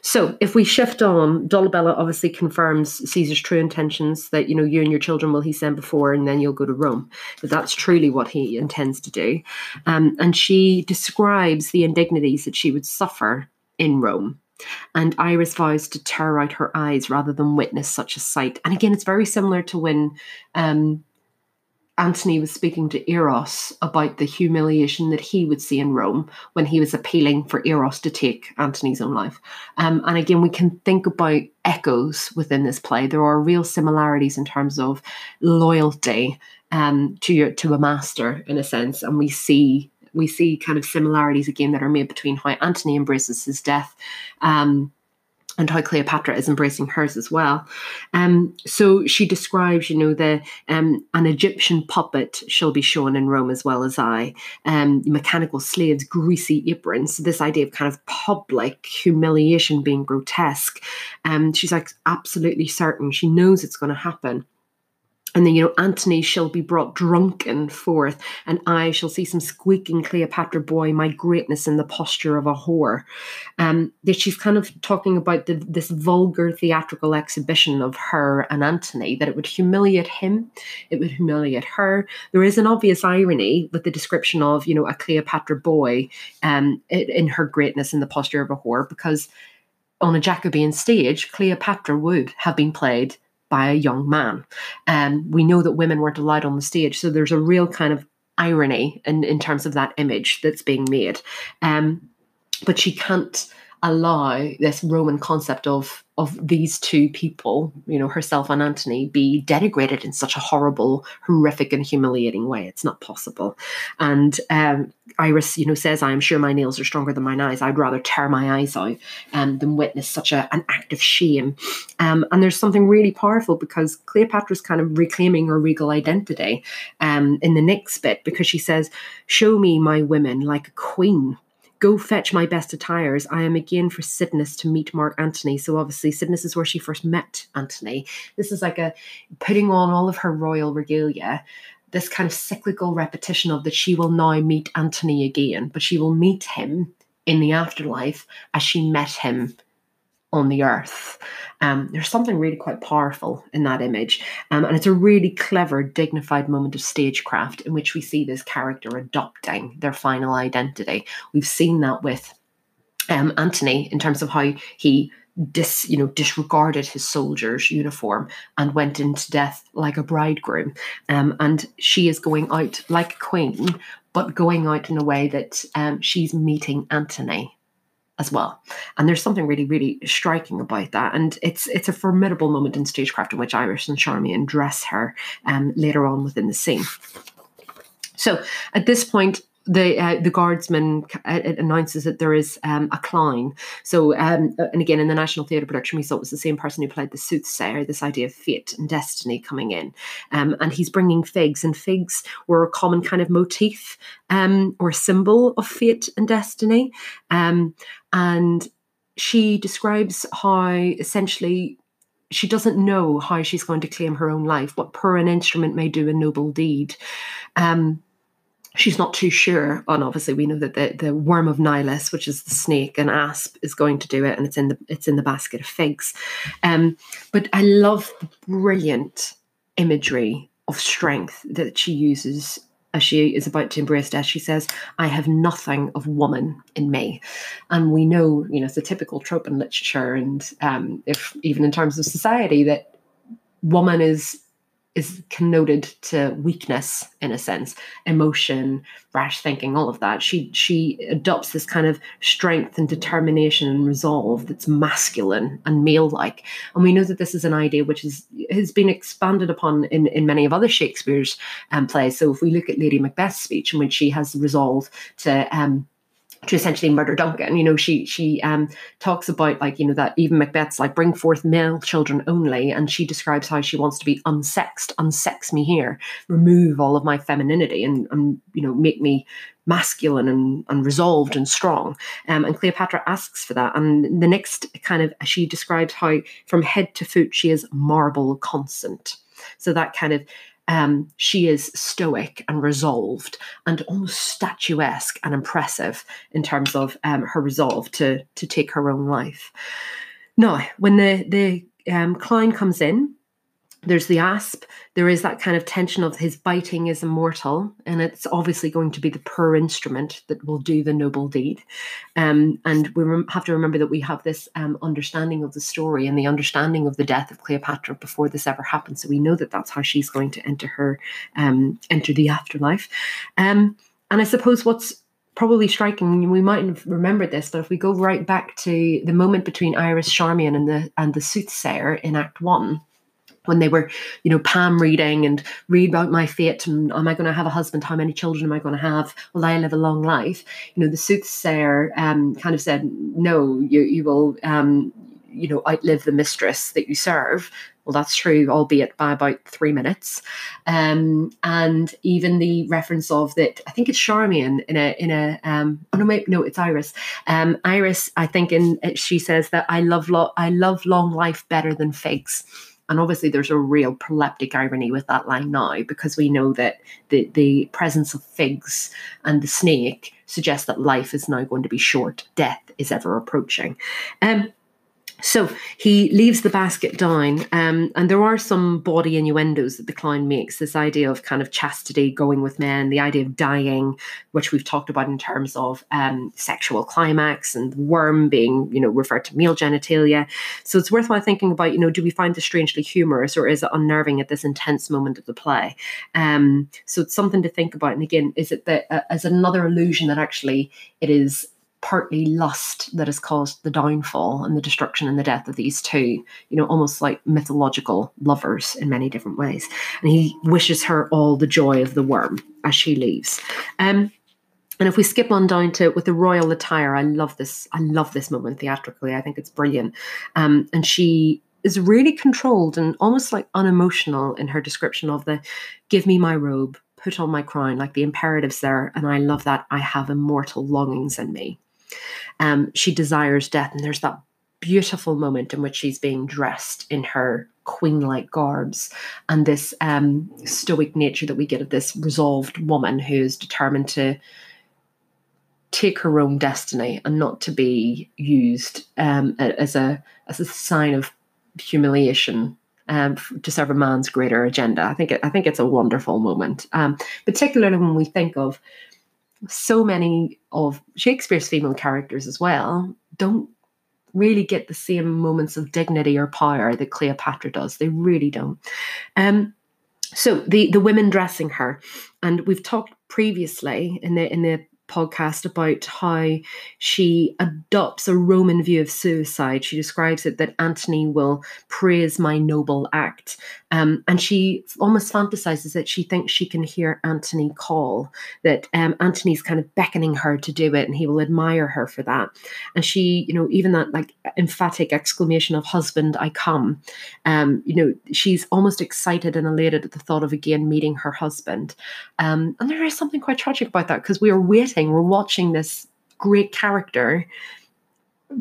Speaker 1: So, if we shift on, Dolabella obviously confirms Caesar's true intentions that, you know, you and your children will he send before and then you'll go to Rome. That that's truly what he intends to do. Um, and she describes the indignities that she would suffer in Rome. And Iras vows to tear out her eyes rather than witness such a sight. And again, it's very similar to when um, Antony was speaking to Eros about the humiliation that he would see in Rome when he was appealing for Eros to take Antony's own life. Um, and again, we can think about echoes within this play. There are real similarities in terms of loyalty um, to your to a master, in a sense, and we see we see kind of similarities again that are made between how Antony embraces his death. Um, and how Cleopatra is embracing hers as well. Um, so she describes, you know, the um, an Egyptian puppet shall be shown in Rome as well as I, um, mechanical slaves, greasy aprons. So this idea of kind of public humiliation being grotesque. Um, she's like absolutely certain. She knows it's going to happen. And then, you know, Antony shall be brought drunken forth, and I shall see some squeaking Cleopatra boy, my greatness in the posture of a whore. Um, that she's kind of talking about the, this vulgar theatrical exhibition of her and Antony, that it would humiliate him, it would humiliate her. There is an obvious irony with the description of, you know, a Cleopatra boy um, in her greatness in the posture of a whore, because on a Jacobean stage, Cleopatra would have been played by a young man. Um, we know that women weren't allowed on the stage. So there's a real kind of irony in, in terms of that image that's being made. Um, but she can't allow this Roman concept of of these two people, you know, herself and Antony, be denigrated in such a horrible, horrific, and humiliating way. It's not possible. And um, Iras, you know, says, "I am sure my nails are stronger than mine eyes. I'd rather tear my eyes out um, than witness such a, an act of shame." Um, and there's something really powerful because Cleopatra's kind of reclaiming her regal identity um, in the next bit because she says, "Show me my women like a queen." Go fetch my best attires. I am again for Cydnus to meet Mark Antony. So obviously, Cydnus is where she first met Antony. This is like a putting on all of her royal regalia this kind of cyclical repetition of that she will now meet Antony again, but she will meet him in the afterlife as she met him on the earth. Um, there's something really quite powerful in that image. Um, and it's a really clever, dignified moment of stagecraft in which we see this character adopting their final identity. We've seen that with um, Antony in terms of how he dis you know disregarded his soldier's uniform and went into death like a bridegroom um, and she is going out like a queen but going out in a way that um, she's meeting antony as well. And there's something really, really striking about that. And it's it's a formidable moment in stagecraft in which Iras and Charmian dress her um, later on within the scene. So at this point, the uh, the guardsman uh, announces that there is um, a clown. So, um, and again, in the National Theatre production, we saw it was the same person who played the soothsayer. This idea of fate and destiny coming in, um, and he's bringing figs, and figs were a common kind of motif um, or symbol of fate and destiny. Um, and she describes how essentially she doesn't know how she's going to claim her own life, what poor an instrument may do a noble deed. Um, she's not too sure. And obviously, we know that the, the worm of Nilus, which is the snake and asp, is going to do it, and it's in the it's in the basket of figs. Um, but I love the brilliant imagery of strength that she uses as she is about to embrace death. She says, "I have nothing of woman in me," and we know, you know, it's a typical trope in literature, and um, if even in terms of society, that woman is is connoted to weakness in a sense emotion rash thinking all of that. She she adopts this kind of strength and determination and resolve that's masculine and male like and we know that this is an idea which is has been expanded upon in in many of other shakespeare's um, plays. So if we look at lady macbeth's speech in which she has resolve to um to essentially murder Duncan. You know, she she um, talks about like you know that even Macbeth's like bring forth male children only, and she describes how she wants to be unsexed, unsex me here, remove all of my femininity, and and you know make me masculine and, and resolved and strong. Um, and Cleopatra asks for that, and the next kind of she describes how from head to foot she is marble constant. So that kind of um, she is stoic and resolved and almost statuesque and impressive in terms of um, her resolve to to take her own life. Now, when the the um, clown comes in, there's the asp there is that kind of tension of his biting is immortal and it's obviously going to be the poor instrument that will do the noble deed. Um, and we rem- have to remember that we have this um, understanding of the story and the understanding of the death of cleopatra before this ever happened. So we know that that's how she's going to enter her um, enter the afterlife. Um, and i suppose what's probably striking we might remember this but if we go right back to the moment between iras charmian and the and the soothsayer in act one when they were, you know, palm reading and read about my fate and am I going to have a husband? How many children am I going to have? Will I live a long life? You know, the soothsayer um, kind of said, no, you you will, um, you know, outlive the mistress that you serve. Well, that's true, albeit by about three minutes. Um, and even the reference of that, I think it's Charmian in a in a um, oh no, no, it's Iras. Um, Iras, I think, in she says that I love lo- I love long life better than figs and obviously, there's a real proleptic irony with that line now because we know that the, the presence of figs and the snake suggests that life is now going to be short, death is ever approaching. Um, so he leaves the basket down, um, and there are some body innuendos that the clown makes. This idea of kind of chastity going with men, the idea of dying, which we've talked about in terms of um, sexual climax, and worm being, you know, referred to male genitalia. So it's worthwhile thinking about, you know, do we find this strangely humorous or is it unnerving at this intense moment of the play? Um, so it's something to think about. And again, is it that uh, as another illusion that actually it is partly lust that has caused the downfall and the destruction and the death of these two, you know, almost like mythological lovers in many different ways. And he wishes her all the joy of the worm as she leaves. Um, and if we skip on down to with the royal attire, I love this. I love this moment theatrically. I think it's brilliant. Um, and she is really controlled and almost like unemotional in her description of the give me my robe, put on my crown, like the imperatives there. And I love that I have immortal longings in me. Um, she desires death, and there's that beautiful moment in which she's being dressed in her queen-like garbs and this um, stoic nature that we get of this resolved woman who is determined to take her own destiny and not to be used um, as a as a sign of humiliation um, to serve a man's greater agenda. I think it, I think it's a wonderful moment, um, particularly when we think of so many of Shakespeare's female characters as well don't really get the same moments of dignity or power that Cleopatra does. They really don't. Um, so the the women dressing her, and we've talked previously in the in the podcast about how she adopts a Roman view of suicide. She describes it that Antony will praise my noble act. Um, and she almost fantasizes that she thinks she can hear Antony call, that um, Antony's kind of beckoning her to do it and he will admire her for that. And she, you know, even that like emphatic exclamation of husband, I come, um, you know, she's almost excited and elated at the thought of again meeting her husband. Um, and there is something quite tragic about that because we are waiting, we're watching this great character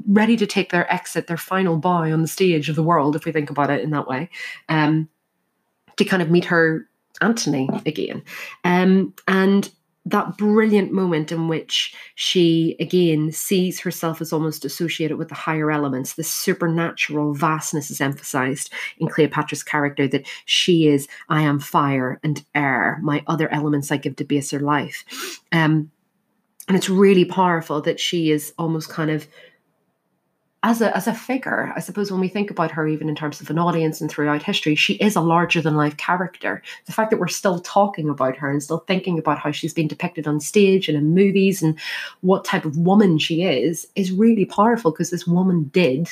Speaker 1: ready to take their exit, their final bow on the stage of the world, if we think about it in that way. Um, to kind of meet her Antony again. Um, and that brilliant moment in which she again sees herself as almost associated with the higher elements, the supernatural vastness is emphasized in Cleopatra's character that she is, I am fire and air, my other elements I give to baser life. Um, and it's really powerful that she is almost kind of as a as a figure, I suppose when we think about her, even in terms of an audience and throughout history, she is a larger than life character. The fact that we're still talking about her and still thinking about how she's been depicted on stage and in movies and what type of woman she is is really powerful because this woman did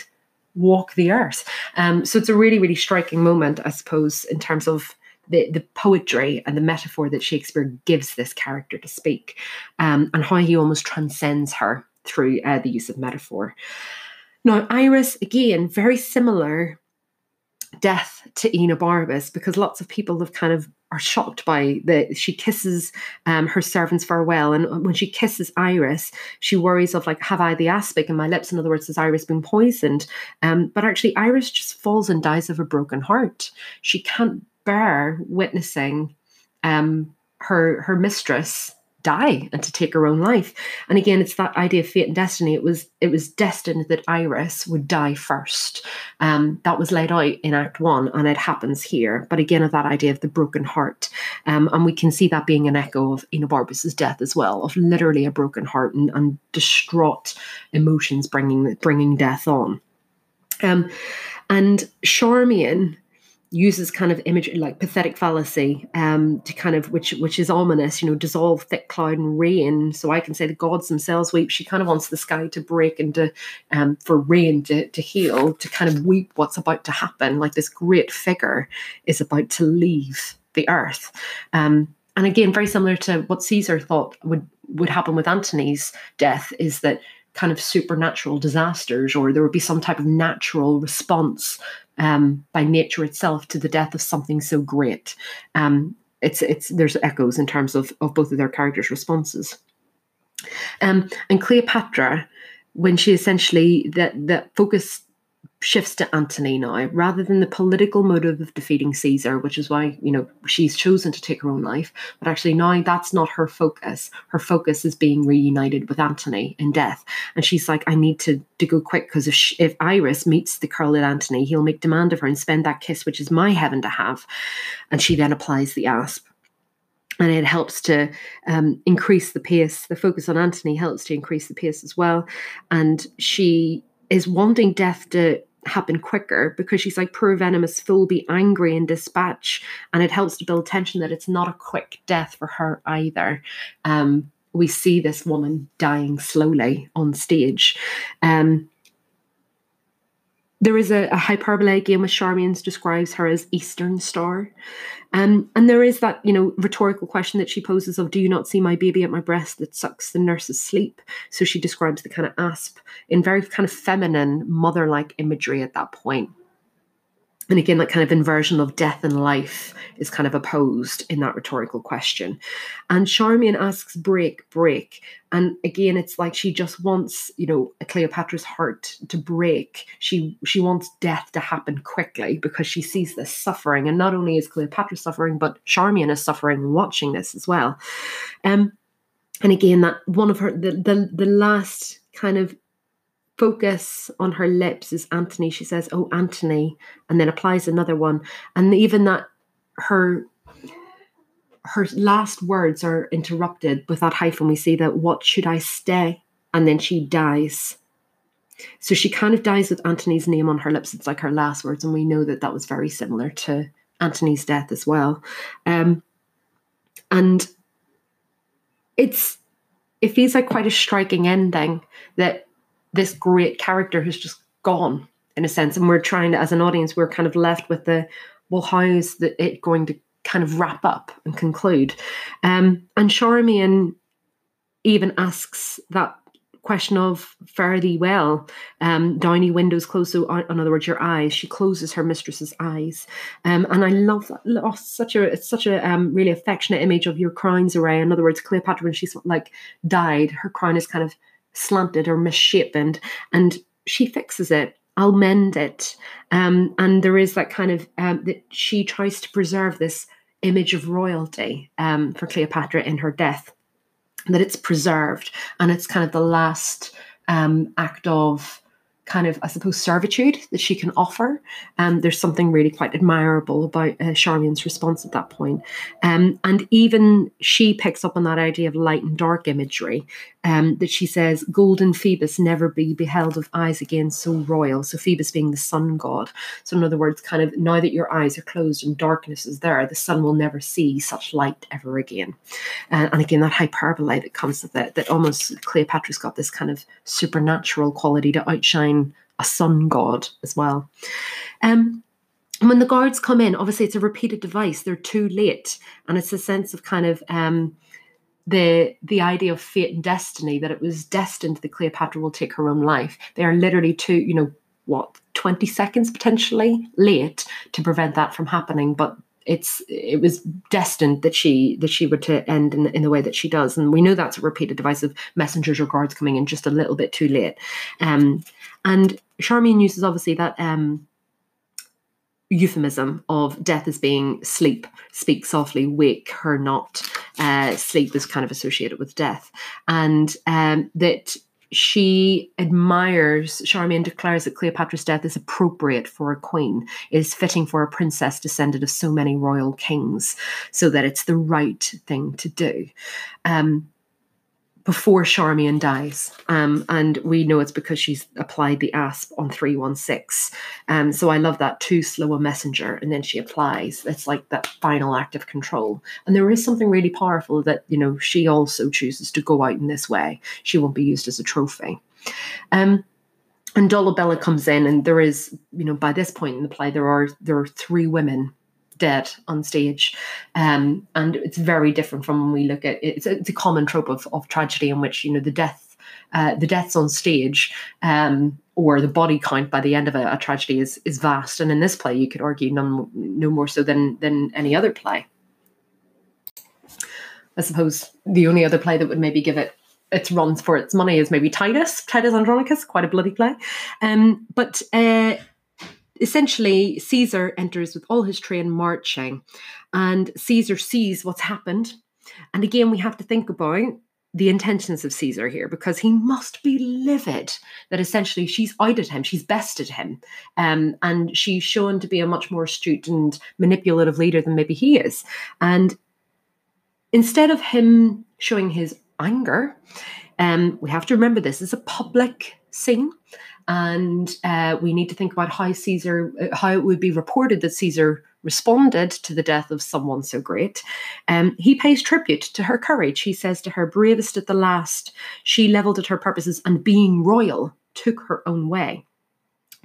Speaker 1: walk the earth. Um, so it's a really really striking moment, I suppose, in terms of the, the poetry and the metaphor that Shakespeare gives this character to speak, um, and how he almost transcends her through uh, the use of metaphor. Now, Iras, again, very similar death to Enobarbus because lots of people have kind of are shocked by the she kisses um, her servants farewell and when she kisses iras she worries of like have i the aspic in my lips? In other words has iras been poisoned? Um, but actually iras just falls and dies of a broken heart. She can't bear witnessing um, her her mistress die and to take her own life. And again, it's that idea of fate and destiny. It was it was destined that Iras would die first. Um, that was laid out in Act One, and it happens here. But again, of that idea of the broken heart, um, and we can see that being an echo of Enobarbus's death as well, of literally a broken heart and, and distraught emotions bringing bringing death on. Um, and Charmian uses kind of imagery like pathetic fallacy um, to kind of which which is ominous you know dissolve thick cloud and rain. So i can say the gods themselves weep. She kind of wants the sky to break and to um, for rain to, to heal to kind of weep what's about to happen. Like this great figure is about to leave the earth. Um, and again very similar to what caesar thought would would happen with antony's death is that kind of supernatural disasters or there would be some type of natural response um, by nature itself to the death of something so great. Um, it's it's there's echoes in terms of of both of their characters' responses. Um, and Cleopatra, when she essentially that that focus shifts to Antony now, rather than the political motive of defeating Caesar, which is why, you know, she's chosen to take her own life. But actually, now that's not her focus. Her focus is being reunited with Antony in death. And she's like, I need to, to go quick because if, if Iras meets the curled Antony, he'll make demand of her and spend that kiss, which is my heaven to have. And she then applies the asp and it helps to um, increase the pace. The focus on Antony helps to increase the pace as well. And she is wanting death to happen quicker because she's like poor venomous fool be angry and dispatch. And it helps to build tension that it's not a quick death for her either. Um, we see this woman dying slowly on stage. Um, there is a, a hyperbole again with Charmian's describes her as Eastern Star. Um, and there is that, you know, rhetorical question that she poses of, do you not see my baby at my breast that sucks the nurse's sleep? So she describes the kind of asp in very kind of feminine, mother-like imagery at that point and again that kind of inversion of death and life is kind of opposed in that rhetorical question. And charmian asks break break. And again it's like she just wants you know cleopatra's heart to break. She she wants death to happen quickly because she sees this suffering. And not only is cleopatra suffering but charmian is suffering watching this as well. Um and again, that one of her the the, the last kind of focus on her lips is Antony. She says, "Oh, Antony," and then applies another one, and even that her her last words are interrupted with that hyphen. We see that what should I stay? And then she dies. So she kind of dies with Antony's name on her lips. It's like her last words, and we know that that was very similar to Antony's death as well. Um, and it's it feels like quite a striking ending that this great character has just gone in a sense, and we're trying to, as an audience, we're kind of left with the well, how is the, it going to kind of wrap up and conclude? Um, and Charmian even asks that question of fare thee well. Um downy windows close so in other words your eyes. She closes her mistress's eyes. Um and i love that oh, such a it's such a um really affectionate image of your crown's array. In other words cleopatra when she's like died her crown is kind of slanted or misshapen and she fixes it. I'll mend it. Um and there is that kind of um that she tries to preserve this image of royalty um for cleopatra in her death that it's preserved. And it's kind of the last um, act of kind of, I suppose, servitude that she can offer. Um, there's something really quite admirable about uh, Charmian's response at that point. Um, and even she picks up on that idea of light and dark imagery um, that she says, Golden Phoebus never be beheld of eyes again so royal. So Phoebus being the sun god. So, in other words, kind of now that your eyes are closed and darkness is there, the sun will never see such light ever again. Uh, and again, that hyperbole that comes with it, that almost Cleopatra's got this kind of supernatural quality to outshine a sun god as well. Um, when the guards come in, obviously it's a repeated device. They're too late, and it's a sense of kind of um, the the idea of fate and destiny that it was destined that Cleopatra will take her own life. They are literally two, you know, what twenty seconds potentially late to prevent that from happening, but it's it was destined that she that she were to end in, in the way that she does and we know that's a repeated device of messengers or guards coming in just a little bit too late um, and Charmian uses obviously that um, euphemism of death as being sleep, speak softly, wake her not. Uh, sleep is kind of associated with death. And um, that she admires, Charmian declares that Cleopatra's death is appropriate for a queen, is fitting for a princess descended of so many royal kings, so that it's the right thing to do. Um, before Charmian dies. Um, and we know it's because she's applied the asp on 316. Um, so I love that too slow a messenger. And then she applies. It's like that final act of control. And there is something really powerful that, you know, she also chooses to go out in this way. She won't be used as a trophy. Um, and Dolabella comes in, and there is, you know, by this point in the play, there are there are three women dead on stage. Um, and it's very different from when we look at it. It's a, it's a common trope of, of tragedy in which, you know, the death, uh, the deaths on stage um, or the body count by the end of a, a, tragedy is, is vast. And in this play, you could argue none, no more so than, than any other play. I suppose the only other play that would maybe give it its runs for its money is maybe Titus, Titus Andronicus, quite a bloody play. Um, but uh, essentially, Caesar enters with all his train marching, and Caesar sees what's happened. And again, we have to think about the intentions of Caesar here because he must be livid that essentially she's outed him, she's bested him, um, and she's shown to be a much more astute and manipulative leader than maybe he is. And instead of him showing his anger, um, we have to remember this is a public scene and uh, we need to think about how Caesar, how it would be reported that Caesar responded to the death of someone so great. Um, he pays tribute to her courage. He says to her, bravest at the last, she levelled at her purposes and being royal took her own way.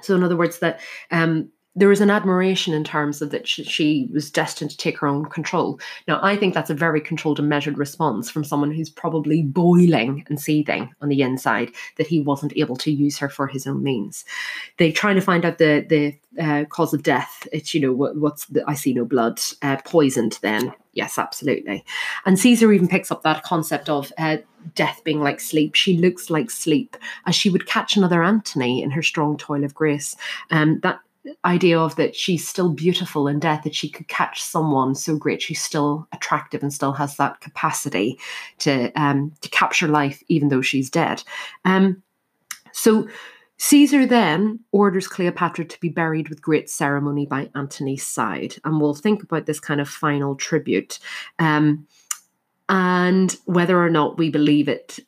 Speaker 1: So, in other words, that um, there was an admiration in terms of that she, she, was destined to take her own control. Now, I think that's a very controlled and measured response from someone who's probably boiling and seething on the inside that he wasn't able to use her for his own means. They trying to find out the the uh, cause of death. It's you know what, what's the I see no blood uh, poisoned. Then yes, absolutely. And Caesar even picks up that concept of. Uh, death being like sleep. She looks like sleep, as she would catch another Antony in her strong toil of grace. Um, that idea of that she's still beautiful in death, that she could catch someone so great, she's still attractive and still has that capacity to um, to capture life even though she's dead. Um, so Caesar then orders Cleopatra to be buried with great ceremony by Antony's side, and we'll think about this kind of final tribute. Um, and whether or not we believe it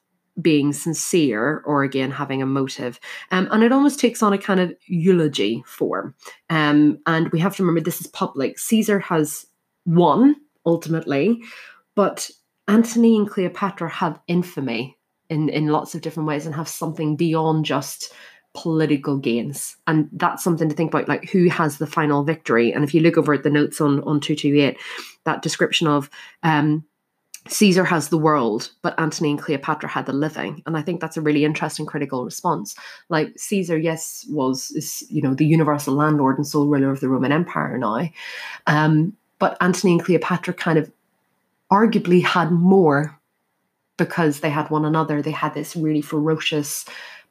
Speaker 1: being sincere or again having a motive. Um, and it almost takes on a kind of eulogy form. Um, and we have to remember this is public. Caesar has won ultimately, but Antony and Cleopatra have infamy in, in lots of different ways and have something beyond just political gains. And that's something to think about, like who has the final victory. And if you look over at the notes on, on 228, that description of um, Caesar has the world, but Antony and Cleopatra had the living. And I think that's a really interesting critical response. Like Caesar, yes, was is, you know, the universal landlord and sole ruler of the Roman Empire now. Um, but Antony and Cleopatra kind of arguably had more because they had one another. They had this really ferocious,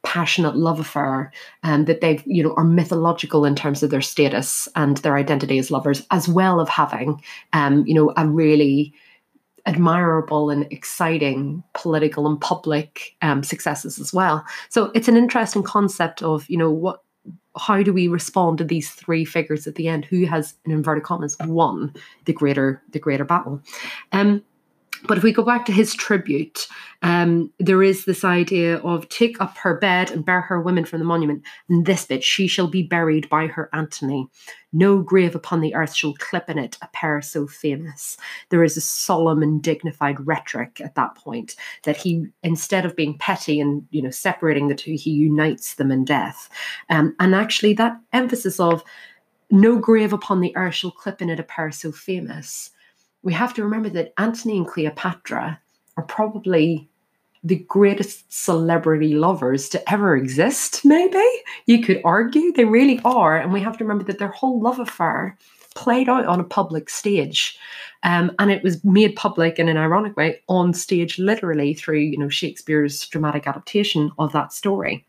Speaker 1: passionate love affair um, that they've, you know, are mythological in terms of their status and their identity as lovers, as well of having, um, you know, a really admirable and exciting political and public um, successes as well. So it's an interesting concept of you know what how do we respond to these three figures at the end? Who has in inverted commas won the greater the greater battle? Um, but if we go back to his tribute, um, there is this idea of take up her bed and bear her women from the monument. And this bit, she shall be buried by her Antony. No grave upon the earth shall clip in it a pair so famous. There is a solemn and dignified rhetoric at that point that he, instead of being petty and you know separating the two, he unites them in death. Um, and actually, that emphasis of no grave upon the earth shall clip in it a pair so famous we have to remember that Antony and Cleopatra are probably the greatest celebrity lovers to ever exist, maybe. You could argue they really are. And we have to remember that their whole love affair played out on a public stage. Um, and it was made public in an ironic way on stage, literally through, you know, Shakespeare's dramatic adaptation of that story.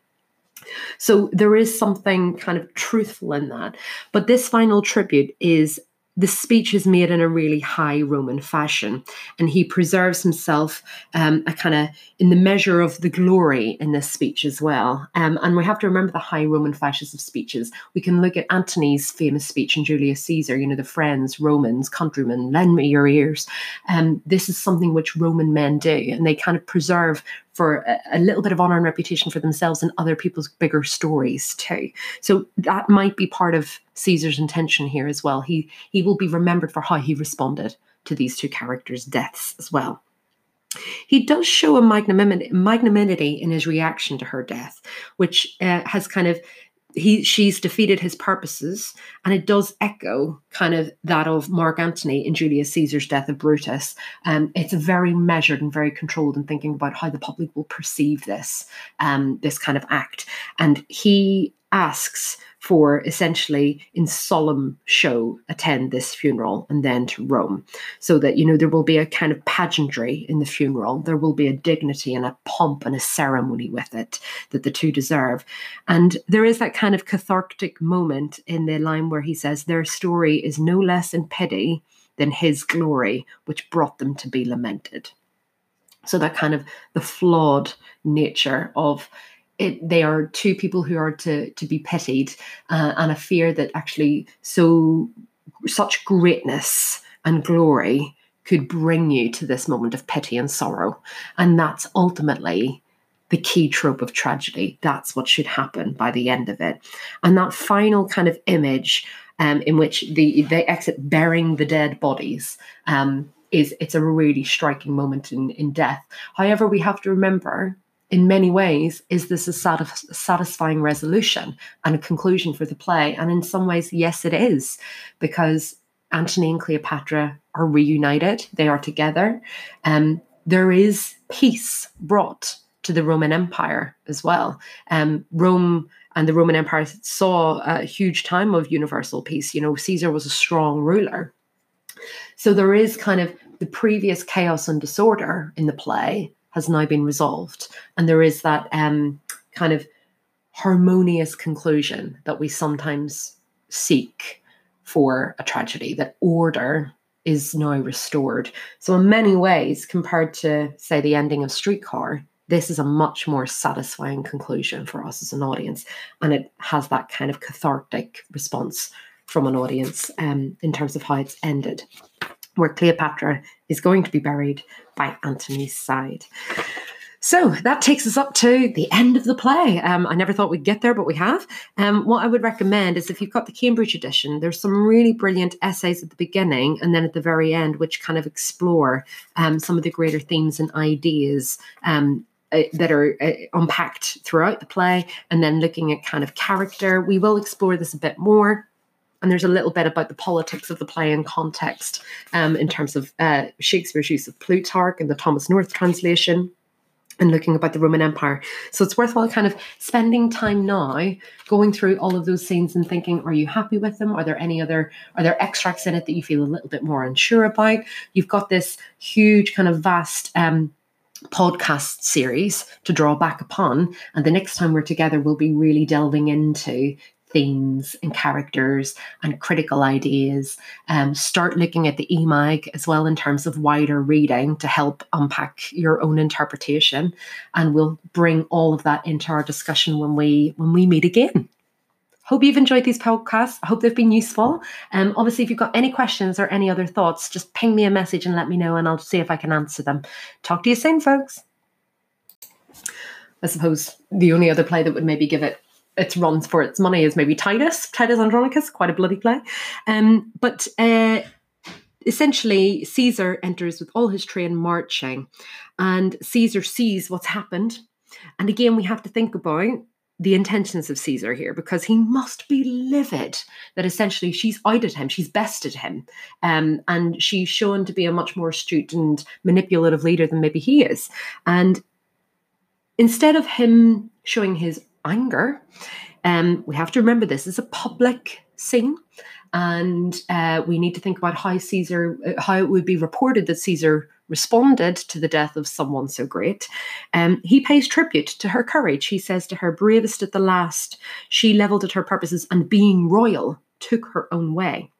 Speaker 1: So there is something kind of truthful in that. But this final tribute is the speech is made in a really high Roman fashion, and he preserves himself um, a kind of in the measure of the glory in this speech as well. Um, and we have to remember the high Roman fashions of speeches. We can look at Antony's famous speech in Julius Caesar, you know, the friends, Romans, countrymen, lend me your ears. Um, this is something which Roman men do, and they kind of preserve for a, a, little bit of honor and reputation for themselves and other people's bigger stories too. So that might be part of Caesar's intention here as well. He he will be remembered for how he responded to these two characters' deaths as well. He does show a magnanimity in his reaction to her death, which uh, has kind of he she's defeated his purposes and it does echo kind of that of mark antony in julius caesar's death of brutus. Um, it's very measured and very controlled in thinking about how the public will perceive this um, this kind of act. And he asks for essentially in solemn show attend this funeral and then to Rome. So that you know there will be a kind of pageantry in the funeral. There will be a dignity and a pomp and a ceremony with it that the two deserve. And there is that kind of cathartic moment in the line where he says their story is no less in pity than his glory which brought them to be lamented. So that kind of the flawed nature of it, they are two people who are to to be pitied, uh, and a fear that actually so such greatness and glory could bring you to this moment of pity and sorrow, and that's ultimately the key trope of tragedy. That's what should happen by the end of it, and that final kind of image um, in which the they exit bearing the dead bodies. Um, is it's a really striking moment in, in death. However, we have to remember in many ways, is this a satisfying resolution and a conclusion for the play? And in some ways, yes, it is, because Antony and Cleopatra are reunited, they are together. Um, there is peace brought to the Roman Empire as well. Um, Rome and the Roman Empire saw a huge time of universal peace. You know, Caesar was a strong ruler. So there is kind of the previous chaos and disorder in the play has now been resolved. And there is that um, kind of harmonious conclusion that we sometimes seek for a tragedy, that order is now restored. So, in many ways, compared to, say, the ending of Streetcar, this is a much more satisfying conclusion for us as an audience. And it has that kind of cathartic response from an audience um, in terms of how it's ended, where Cleopatra is going to be buried by Antony's side. So that takes us up to the end of the play. Um, I never thought we'd get there, but we have. Um, what I would recommend is if you've got the Cambridge edition, there's some really brilliant essays at the beginning and then at the very end, which kind of explore um, some of the greater themes and ideas um, uh, that are uh, unpacked throughout the play, and then looking at kind of character. We will explore this a bit more. And there's a little bit about the politics of the play and context um, in terms of uh, Shakespeare's use of Plutarch and the Thomas North translation and looking about the Roman Empire. So it's worthwhile kind of spending time now going through all of those scenes and thinking, are you happy with them? Are there any other, are there extracts in it that you feel a little bit more unsure about? You've got this huge kind of vast um, podcast series to draw back upon. And the next time we're together, we'll be really delving into themes and characters and critical ideas. Um, start looking at the EMAG as well in terms of wider reading to help unpack your own interpretation. And we'll bring all of that into our discussion when we when we meet again. Hope you've enjoyed these podcasts. I hope they've been useful. Um, obviously, if you've got any questions or any other thoughts, just ping me a message and let me know, and I'll see if I can answer them. Talk to you soon, folks. I suppose the only other play that would maybe give it its runs for its money is maybe Titus, Titus Andronicus, quite a bloody play. Um, but uh, essentially, Caesar enters with all his train marching, and Caesar sees what's happened. And again, we have to think about the intentions of Caesar here because he must be livid that essentially she's outed him, she's bested him, um, and she's shown to be a much more astute and manipulative leader than maybe he is. And instead of him showing his anger. Um, we have to remember this is a public scene, and uh, we need to think about how Caesar, uh, how it would be reported that Caesar responded to the death of someone so great. Um, he pays tribute to her courage. He says to her, bravest at the last, she levelled at her purposes and being royal took her own way.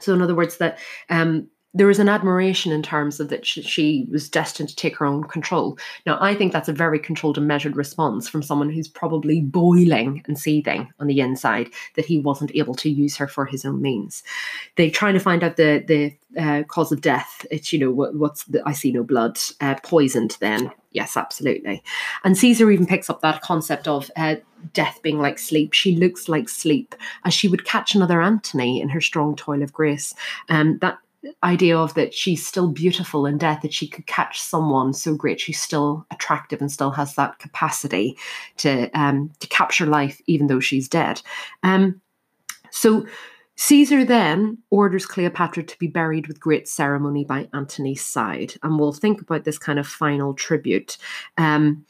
Speaker 1: So, in other words, that um, there was an admiration in terms of that she, she, was destined to take her own control. Now, I think that's a very controlled and measured response from someone who's probably boiling and seething on the inside that he wasn't able to use her for his own means. They trying to find out the the uh, cause of death. It's you know what, what's the, I see no blood uh, poisoned. Then yes, absolutely. And Caesar even picks up that concept of. Uh, death being like sleep. She looks like sleep, as she would catch another Antony in her strong toil of grace. Um, that idea of that she's still beautiful in death, that she could catch someone so great, she's still attractive and still has that capacity to um, to capture life, even though she's dead. Um, so Caesar then orders Cleopatra to be buried with great ceremony by Antony's side, and we'll think about this kind of final tribute. Um,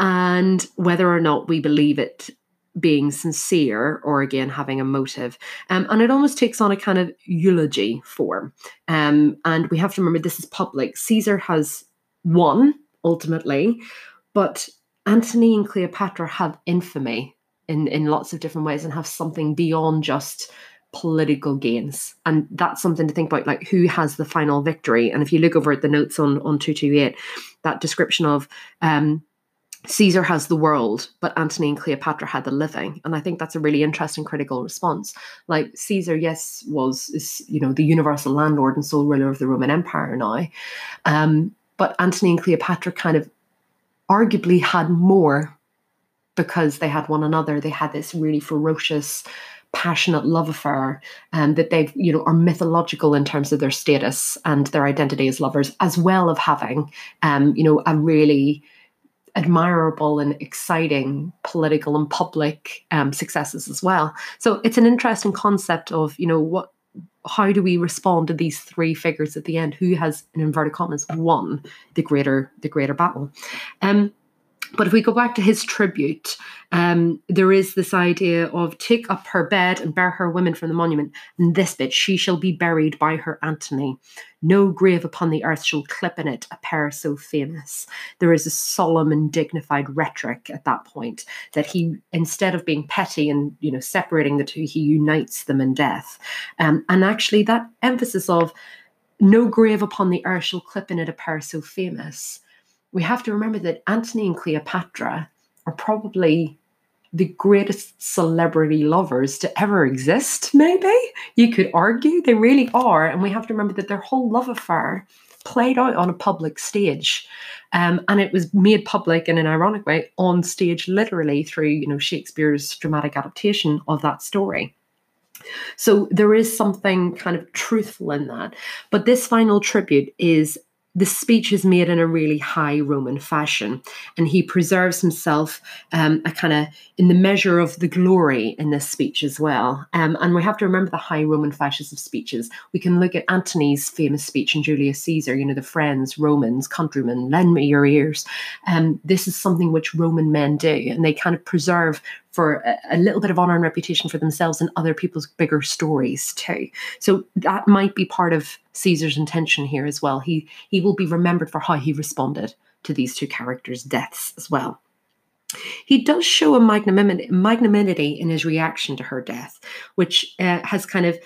Speaker 1: and whether or not we believe it being sincere or again having a motive. Um, and it almost takes on a kind of eulogy form. Um, and we have to remember this is public. Caesar has won ultimately, but Antony and Cleopatra have infamy in, in lots of different ways and have something beyond just political gains and that's something to think about like who has the final victory and if you look over at the notes on on 228 that description of um Caesar has the world, but Antony and Cleopatra had the living. And I think that's a really interesting critical response. Like Caesar, yes, was is, you know, the universal landlord and sole ruler of the Roman Empire now. Um, but Antony and Cleopatra kind of arguably had more because they had one another. They had this really ferocious, passionate love affair, and um, that they, you know, are mythological in terms of their status and their identity as lovers, as well of having, um, you know, a really admirable and exciting political and public um, successes as well. So it's an interesting concept of, you know, what how do we respond to these three figures at the end? Who has, in inverted commas, won the greater the greater battle? Um, but if we go back to his tribute, um, there is this idea of take up her bed and bear her women from the monument. And this bit, she shall be buried by her Antony. No grave upon the earth shall clip in it a pair so famous. There is a solemn and dignified rhetoric at that point that he, instead of being petty and you know separating the two, he unites them in death. Um, and actually, that emphasis of no grave upon the earth shall clip in it a pair so famous we have to remember that Antony and Cleopatra are probably the greatest celebrity lovers to ever exist, maybe. You could argue they really are. And we have to remember that their whole love affair played out on a public stage. Um, and it was made public in an ironic way on stage, literally through you know Shakespeare's dramatic adaptation of that story. So there is something kind of truthful in that. But this final tribute is the speech is made in a really high Roman fashion, and he preserves himself um, a kind of in the measure of the glory in this speech as well. Um, and we have to remember the high Roman fashions of speeches. We can look at Antony's famous speech in Julius Caesar. You know, the friends, Romans, countrymen, lend me your ears. Um, this is something which Roman men do, and they kind of preserve for a, little bit of honor and reputation for themselves and other people's bigger stories too. So that might be part of Caesar's intention here as well. He he will be remembered for how he responded to these two characters' deaths as well. He does show a magnanimity in his reaction to her death, which uh, has kind of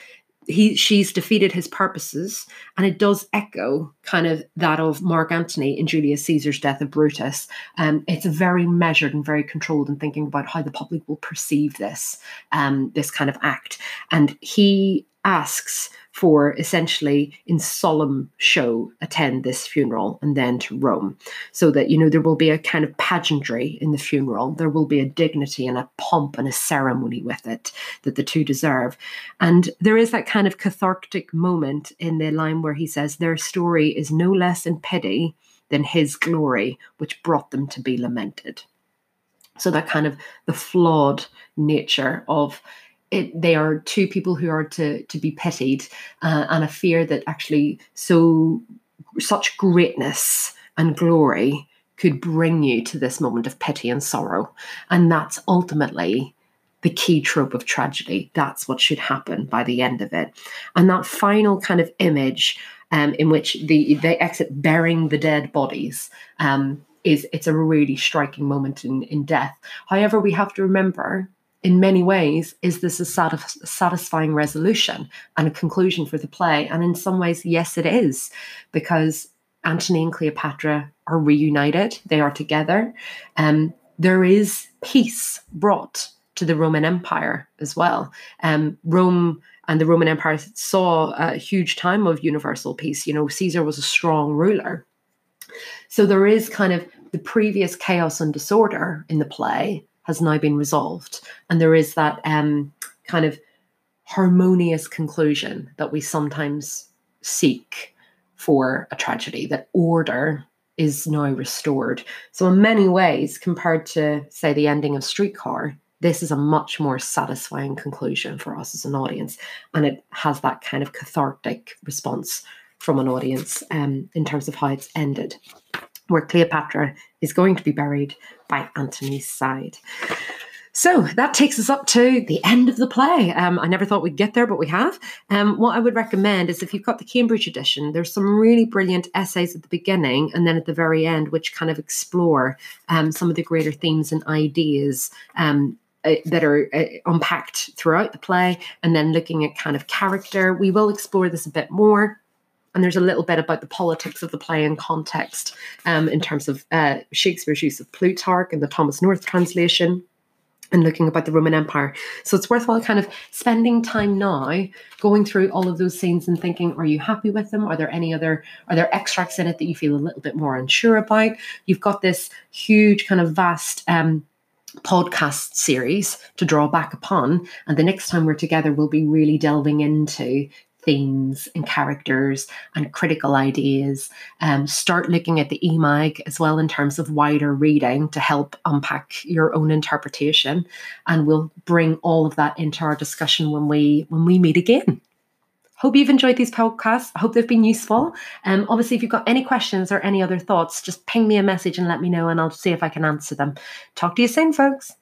Speaker 1: he she's defeated his purposes and it does echo kind of that of mark antony in julius caesar's death of brutus. Um, it's very measured and very controlled in thinking about how the public will perceive this um, this kind of act. And he asks for essentially in solemn show attend this funeral and then to Rome. So that, you know, there will be a kind of pageantry in the funeral. There will be a dignity and a pomp and a ceremony with it that the two deserve. And there is that kind of cathartic moment in the line where he says, Their story is no less in pity than his glory, which brought them to be lamented. So that kind of the flawed nature of it, they are two people who are to to be pitied, uh, and a fear that actually so such greatness and glory could bring you to this moment of pity and sorrow, and that's ultimately the key trope of tragedy. That's what should happen by the end of it, and that final kind of image um, in which the they exit bearing the dead bodies. Um, is it's a really striking moment in, in death. However, we have to remember in many ways, is this a satisfying resolution and a conclusion for the play? And in some ways, yes, it is, because Antony and Cleopatra are reunited, they are together. Um, there is peace brought to the Roman Empire as well. Um, Rome and the Roman Empire saw a huge time of universal peace. You know, Caesar was a strong ruler. So there is kind of the previous chaos and disorder in the play has now been resolved. And there is that um, kind of harmonious conclusion that we sometimes seek for a tragedy, that order is now restored. So, in many ways, compared to, say, the ending of Streetcar, this is a much more satisfying conclusion for us as an audience. And it has that kind of cathartic response from an audience um, in terms of how it's ended where Cleopatra is going to be buried by Antony's side. So that takes us up to the end of the play. Um, I never thought we'd get there, but we have. Um, what I would recommend is if you've got the Cambridge edition, there's some really brilliant essays at the beginning and then at the very end, which kind of explore um, some of the greater themes and ideas um, uh, that are uh, unpacked throughout the play, and then looking at kind of character. We will explore this a bit more and there's a little bit about the politics of the play and context um, in terms of uh, Shakespeare's use of Plutarch and the Thomas North translation and looking about the Roman Empire. So it's worthwhile kind of spending time now going through all of those scenes and thinking, are you happy with them? Are there any other, are there extracts in it that you feel a little bit more unsure about? You've got this huge kind of vast um, podcast series to draw back upon. And the next time we're together, we'll be really delving into themes and characters and critical ideas. Um, start looking at the EMAG as well in terms of wider reading to help unpack your own interpretation. And we'll bring all of that into our discussion when we when we meet again. hope you've enjoyed these podcasts. I hope they've been useful. Um, obviously, if you've got any questions or any other thoughts, just ping me a message and let me know, and I'll see if I can answer them. Talk to you soon, folks.